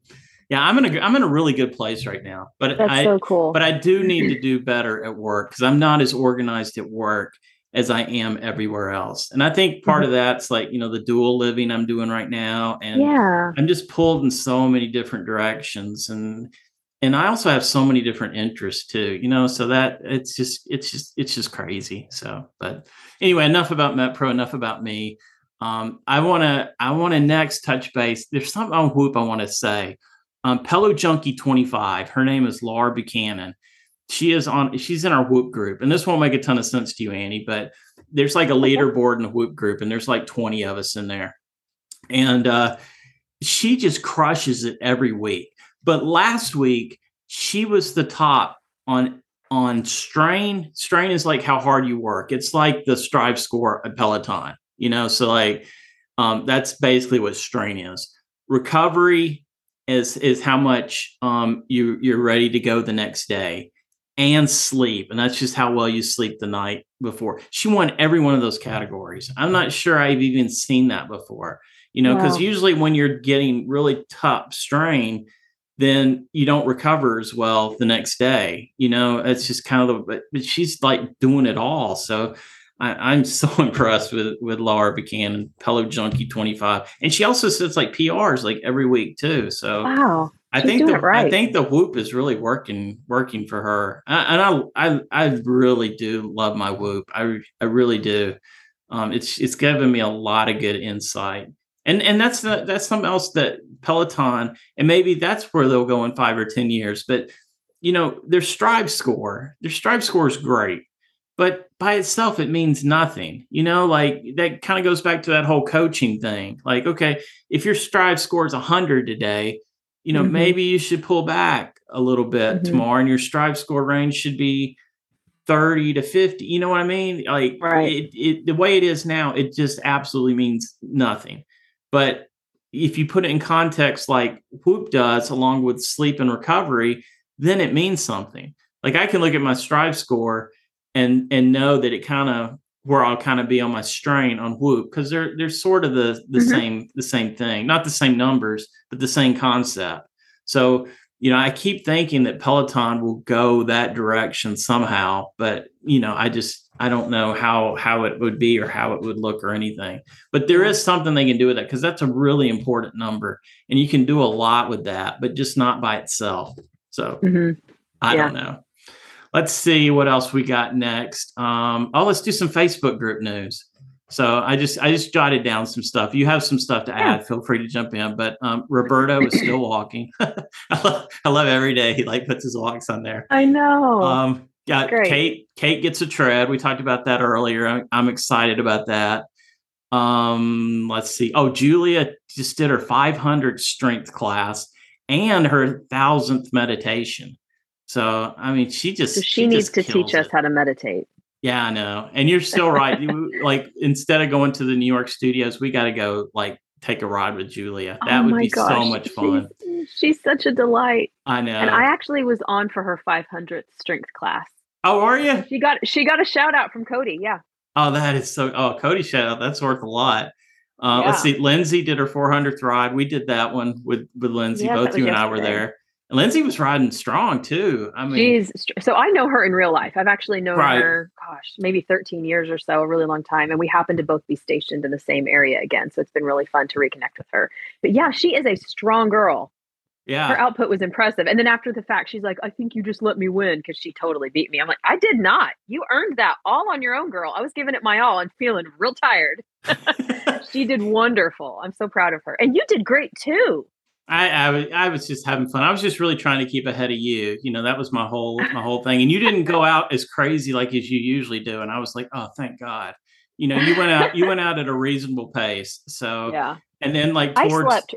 yeah I'm in a I'm in a really good place right now but
that's
I
so cool.
but I do need to do better at work because I'm not as organized at work as I am everywhere else. And I think part mm-hmm. of that's like, you know, the dual living I'm doing right now. And
yeah.
I'm just pulled in so many different directions. And and I also have so many different interests too, you know, so that it's just it's just it's just crazy. So, but anyway, enough about MetPro, enough about me. Um, I want to I want to next touch base. There's something on Whoop I want to say. Um, Pello Junkie 25. Her name is Laura Buchanan she is on she's in our whoop group and this won't make a ton of sense to you annie but there's like a leaderboard in the whoop group and there's like 20 of us in there. And uh, she just crushes it every week. But last week she was the top on on strain strain is like how hard you work. It's like the strive score at peloton you know so like um, that's basically what strain is. Recovery is is how much um, you you're ready to go the next day and sleep. And that's just how well you sleep the night before. She won every one of those categories. I'm not sure I've even seen that before, you know, because wow. usually when you're getting really tough strain, then you don't recover as well the next day. You know, it's just kind of the, but she's like doing it all. So I, am so impressed with with Laura Buchanan, Pello Junkie 25. And she also sits like PRs like every week too. So
wow.
I think the right. I think the whoop is really working working for her, and I I I really do love my whoop. I I really do. Um, it's it's given me a lot of good insight, and and that's the, that's something else that Peloton, and maybe that's where they'll go in five or ten years. But you know, their Strive score, their Strive score is great, but by itself it means nothing. You know, like that kind of goes back to that whole coaching thing. Like, okay, if your Strive score is hundred today you know, mm-hmm. maybe you should pull back a little bit mm-hmm. tomorrow and your strive score range should be 30 to 50. You know what I mean? Like
right.
it, it, the way it is now, it just absolutely means nothing. But if you put it in context like Whoop does, along with sleep and recovery, then it means something. Like I can look at my strive score and and know that it kind of where I'll kind of be on my strain on whoop because they're they're sort of the the mm-hmm. same the same thing, not the same numbers, but the same concept. So you know, I keep thinking that Peloton will go that direction somehow, but you know, I just I don't know how how it would be or how it would look or anything. But there is something they can do with that because that's a really important number, and you can do a lot with that, but just not by itself. So mm-hmm. I yeah. don't know let's see what else we got next. Um, oh, let's do some Facebook group news. So I just I just jotted down some stuff. You have some stuff to add. Yeah. Feel free to jump in. But um, Roberto is still walking. I, love, I love every day he like puts his walks on there.
I know.
Um, got Great. Kate. Kate gets a tread. We talked about that earlier. I'm, I'm excited about that. Um, let's see. Oh, Julia just did her 500 strength class and her thousandth meditation. So I mean, she just
so she,
she
needs
just
to teach
it.
us how to meditate.
Yeah, I know. And you're still right. you, like instead of going to the New York studios, we got to go like take a ride with Julia. That oh would be gosh. so much fun.
She's, she's, such a delight.
I know.
And I actually was on for her 500th strength class.
Oh, are you?
She got she got a shout out from Cody. Yeah.
Oh, that is so. Oh, Cody shout out. That's worth a lot. Uh, yeah. Let's see. Lindsay did her 400th ride. We did that one with with Lindsay. Both you and yesterday. I were there. Lindsay was riding strong too. I mean,
she's so I know her in real life. I've actually known right. her, gosh, maybe 13 years or so, a really long time. And we happen to both be stationed in the same area again. So it's been really fun to reconnect with her. But yeah, she is a strong girl.
Yeah.
Her output was impressive. And then after the fact, she's like, I think you just let me win because she totally beat me. I'm like, I did not. You earned that all on your own, girl. I was giving it my all and feeling real tired. she did wonderful. I'm so proud of her. And you did great too.
I, I, I was just having fun. I was just really trying to keep ahead of you. You know, that was my whole my whole thing. And you didn't go out as crazy like as you usually do. And I was like, oh, thank God. You know, you went out you went out at a reasonable pace. So
yeah.
And then like towards,
I slept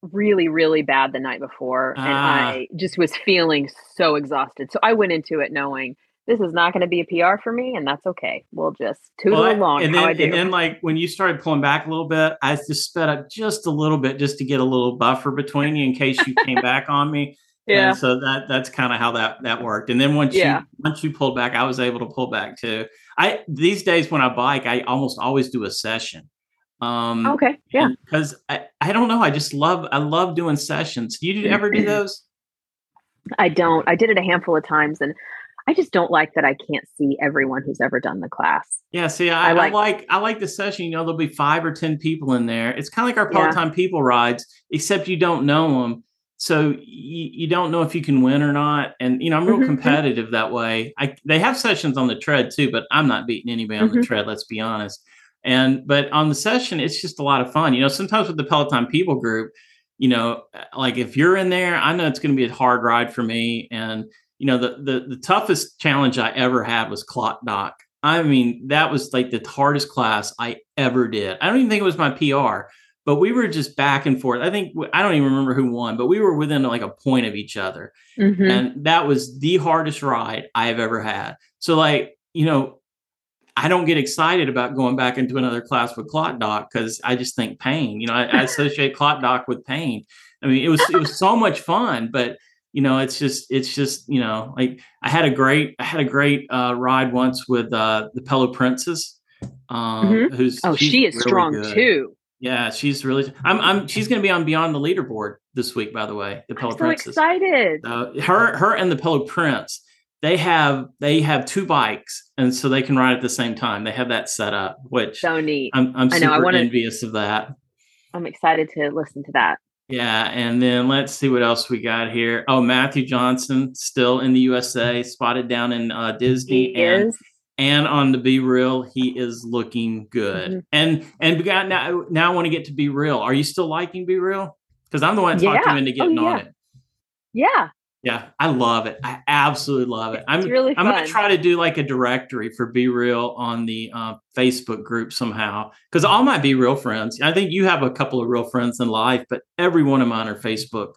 really really bad the night before, and ah. I just was feeling so exhausted. So I went into it knowing this is not going to be a PR for me, and that's okay. We'll just tootle well, along.
And then,
and
then, like when you started pulling back a little bit, I just sped up just a little bit just to get a little buffer between you in case you came back on me.
Yeah.
And so that that's kind of how that that worked. And then once yeah. you once you pulled back, I was able to pull back too. I these days when I bike, I almost always do a session.
Um, okay. Yeah.
Because I, I don't know. I just love I love doing sessions. Do you ever do those?
I don't. I did it a handful of times and I just don't like that I can't see everyone who's ever done the class.
Yeah, see, I, I, like, I like I like the session. You know, there'll be five or ten people in there. It's kind of like our Peloton yeah. people rides, except you don't know them, so you, you don't know if you can win or not. And you know, I'm real mm-hmm. competitive that way. I they have sessions on the tread too, but I'm not beating anybody mm-hmm. on the mm-hmm. tread. Let's be honest. And but on the session, it's just a lot of fun. You know, sometimes with the Peloton people group, you know, like if you're in there, I know it's going to be a hard ride for me. And you know, the the the toughest challenge I ever had was clock dock. I mean, that was like the hardest class I ever did. I don't even think it was my PR, but we were just back and forth. I think I don't even remember who won, but we were within like a point of each other. Mm-hmm. And that was the hardest ride I have ever had. So like, you know, I don't get excited about going back into another class with clock dock because I just think pain. You know, I, I associate clock dock with pain. I mean, it was it was so much fun, but you know, it's just it's just you know, like I had a great I had a great uh, ride once with uh, the Pillow Princess, um, mm-hmm. who's
oh she is really strong good. too.
Yeah, she's really. I'm. I'm. She's going to be on Beyond the Leaderboard this week. By the way, the Pillow
I'm
so Princess.
excited.
Uh, her. Her and the Pillow Prince they have they have two bikes and so they can ride at the same time they have that set up which
so neat
i'm, I'm super I know, I wanna, envious of that
i'm excited to listen to that
yeah and then let's see what else we got here oh matthew johnson still in the usa spotted down in uh, disney
he and is.
and on the BeReal, he is looking good mm-hmm. and and we got now now i want to get to BeReal. are you still liking BeReal? because i'm the one that talked yeah. him into getting oh, yeah. on it
yeah
yeah, I love it. I absolutely love it. I'm really I'm going to try to do like a directory for BeReal on the uh, Facebook group somehow because all my BeReal friends. I think you have a couple of real friends in life, but every one of mine are Facebook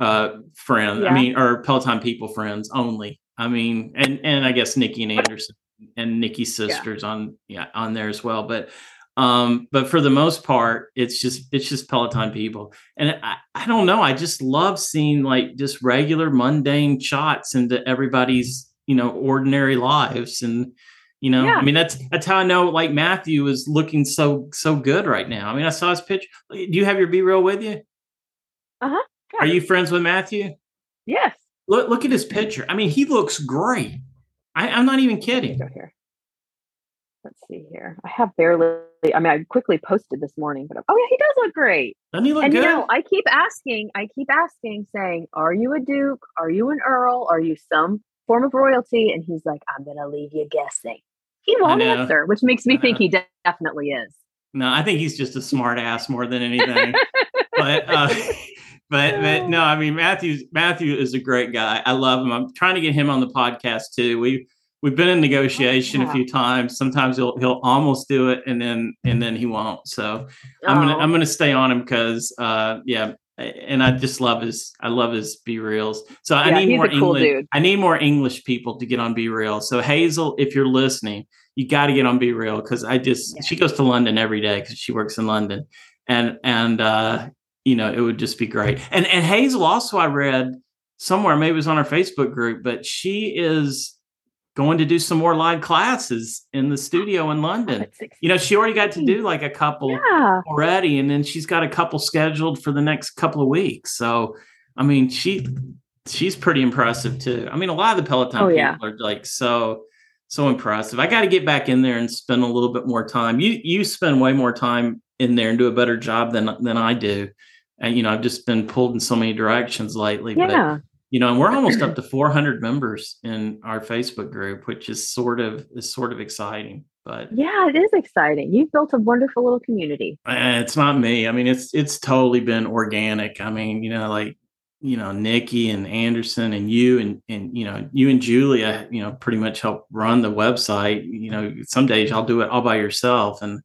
uh, friends. Yeah. I mean, or Peloton people friends only. I mean, and and I guess Nikki and Anderson and Nikki's sisters yeah. on yeah on there as well. But um, but for the most part, it's just it's just Peloton people. And I, I don't know. I just love seeing like just regular mundane shots into everybody's, you know, ordinary lives. And, you know, yeah. I mean that's that's how I know like Matthew is looking so so good right now. I mean, I saw his picture. Do you have your BeReal with you?
Uh-huh.
Are you friends with Matthew?
Yes.
Look look at his picture. I mean, he looks great. I, I'm not even kidding.
Let's see here. I have barely. I mean, I quickly posted this morning, but oh yeah, he does look great.
Doesn't he look
and
good?
you know, I keep asking. I keep asking, saying, "Are you a duke? Are you an earl? Are you some form of royalty?" And he's like, "I'm gonna leave you guessing." He won't answer, which makes me think he definitely is.
No, I think he's just a smart ass more than anything. but uh, but but no, I mean Matthew Matthew is a great guy. I love him. I'm trying to get him on the podcast too. We we've been in negotiation yeah. a few times. Sometimes he'll he'll almost do it, and then and then he won't. So oh. I'm gonna I'm gonna stay on him because uh yeah. And I just love his I love his BeReals. So yeah, I need more cool English. Dude. I need more English people to get on BeReal. So Hazel, if you're listening, you got to get on BeReal because I just yeah. she goes to London every day because she works in London, and and uh, you know it would just be great. And and Hazel also I read somewhere maybe it was on our Facebook group, but she is going to do some more live classes in the ah, studio in London. You know, she already got to do like a couple yeah. already, and then she's got a couple scheduled for the next couple of weeks. So, I mean, she she's pretty impressive too. I mean, a lot of the Peloton oh, people yeah. are like so so impressive. I got to get back in there and spend a little bit more time. You you spend way more time in there and do a better job than than I do. And you know, I've just been pulled in so many directions lately.
Yeah. But
you know and we're almost up to 400 members in our facebook group which is sort of is sort of exciting but
yeah it is exciting. You've built a wonderful little community.
It's not me. I mean it's it's totally been organic. I mean you know like you know nikki and anderson and you and and you know you and julia you know pretty much help run the website. You know some days i'll do it all by yourself and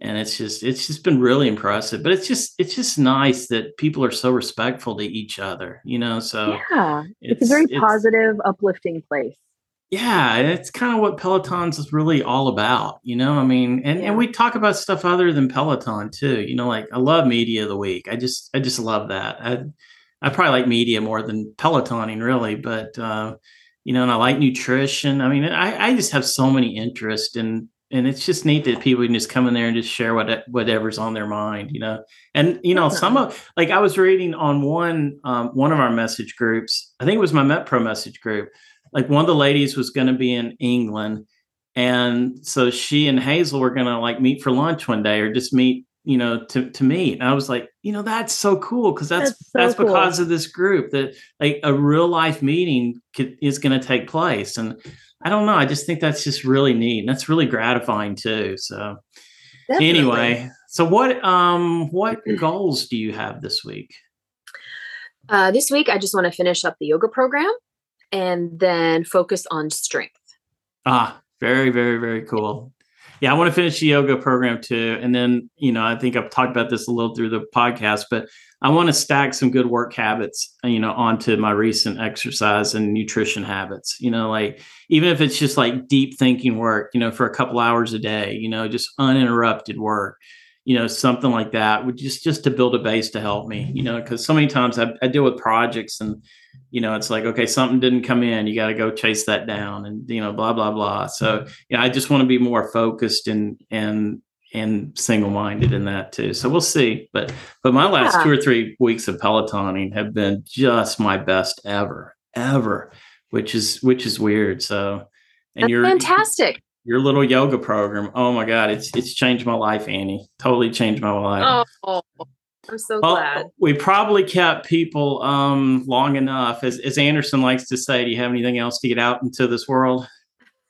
and it's just it's just been really impressive but it's just it's just nice that people are so respectful to each other you know so
yeah it's, it's a very it's, positive uplifting place
yeah it's kind of what peloton's is really all about you know i mean and, yeah. and we talk about stuff other than peloton too you know like i love media of the week i just i just love that i i probably like media more than pelotoning really but uh you know and i like nutrition i mean i i just have so many interests in and it's just neat that people can just come in there and just share what whatever's on their mind, you know. And you know, some of like I was reading on one um, one of our message groups. I think it was my MetPro message group. like one of the ladies was going to be in England. And so she and Hazel were going to like meet for lunch one day or just meet, you know, to, to meet. And I was like, you know, that's so cool. Cause that's, that's, so that's cool. because of this group that like a real life meeting could, is going to take place. And I don't know. I just think that's just really neat. And that's really gratifying too. So Definitely. anyway, so what, um, what goals do you have this week?
Uh, this week, I just want to finish up the yoga program and then focus on strength.
Ah, very, very, very cool. Yeah, I want to finish the yoga program too. And then, you know, I think I've talked about this a little through the podcast, but I want to stack some good work habits, you know, onto my recent exercise and nutrition habits. You know, like even if it's just like deep thinking work, you know, for a couple hours a day, you know, just uninterrupted work you know something like that would just just to build a base to help me you know because so many times I, I, deal with projects and you know it's like okay something didn't come in you got to go chase that down and you know blah blah blah so yeah i just want to be more focused and and and single-minded in that too so we'll see but but my last yeah. two or three weeks of pelotoning have been just my best ever ever which is which is weird so
and That's you're fantastic
your little yoga program. Oh my God, it's it's changed my life, Annie. Totally changed my life.
Oh, I'm so well, glad.
We probably kept people um, long enough. As, as Anderson likes to say, do you have anything else to get out into this world?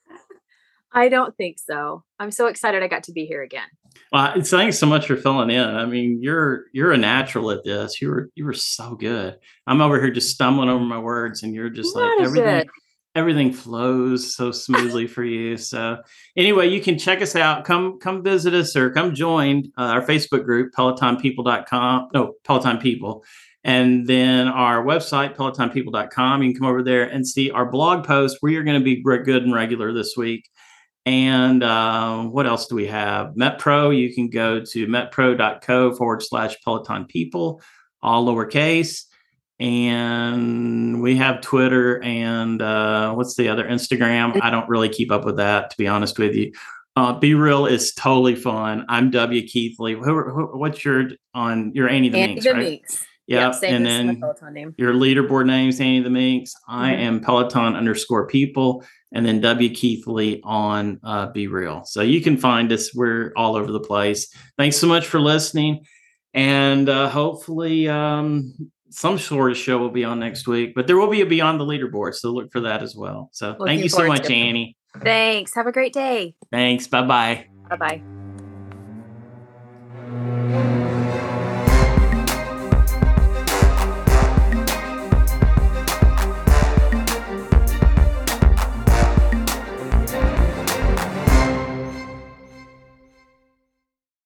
I don't think so. I'm so excited I got to be here again.
Well, thanks so much for filling in. I mean, you're you're a natural at this. You were you were so good. I'm over here just stumbling over my words, and you're just what like everything. It? Everything flows so smoothly for you. So anyway, you can check us out. Come come visit us or come join uh, our Facebook group, pelotonpeople.com. No, Peloton People. And then our website, pelotonpeople.com. You can come over there and see our blog post where you're going to be good and regular this week. And uh, what else do we have? MetPro, you can go to metpro.co forward slash Peloton People, all lowercase and we have Twitter and uh, what's the other Instagram? I don't really keep up with that to be honest with you. Uh, BeReal is totally fun. I'm W Keithley. Who, who, what's your on your Annie the Annie Minx, the right? Minx. Yep. yep and then your leaderboard name is Annie the Minx. Mm-hmm. I am Peloton underscore people, and then W Keithley on uh, BeReal. So you can find us. We're all over the place. Thanks so much for listening, and uh, hopefully um, some sort of show will be on next week, but there will be a Beyond the Leaderboard. So look for that as well. So Looking thank you so much, Annie.
Thanks. Have a great day.
Thanks. Bye bye.
Bye bye.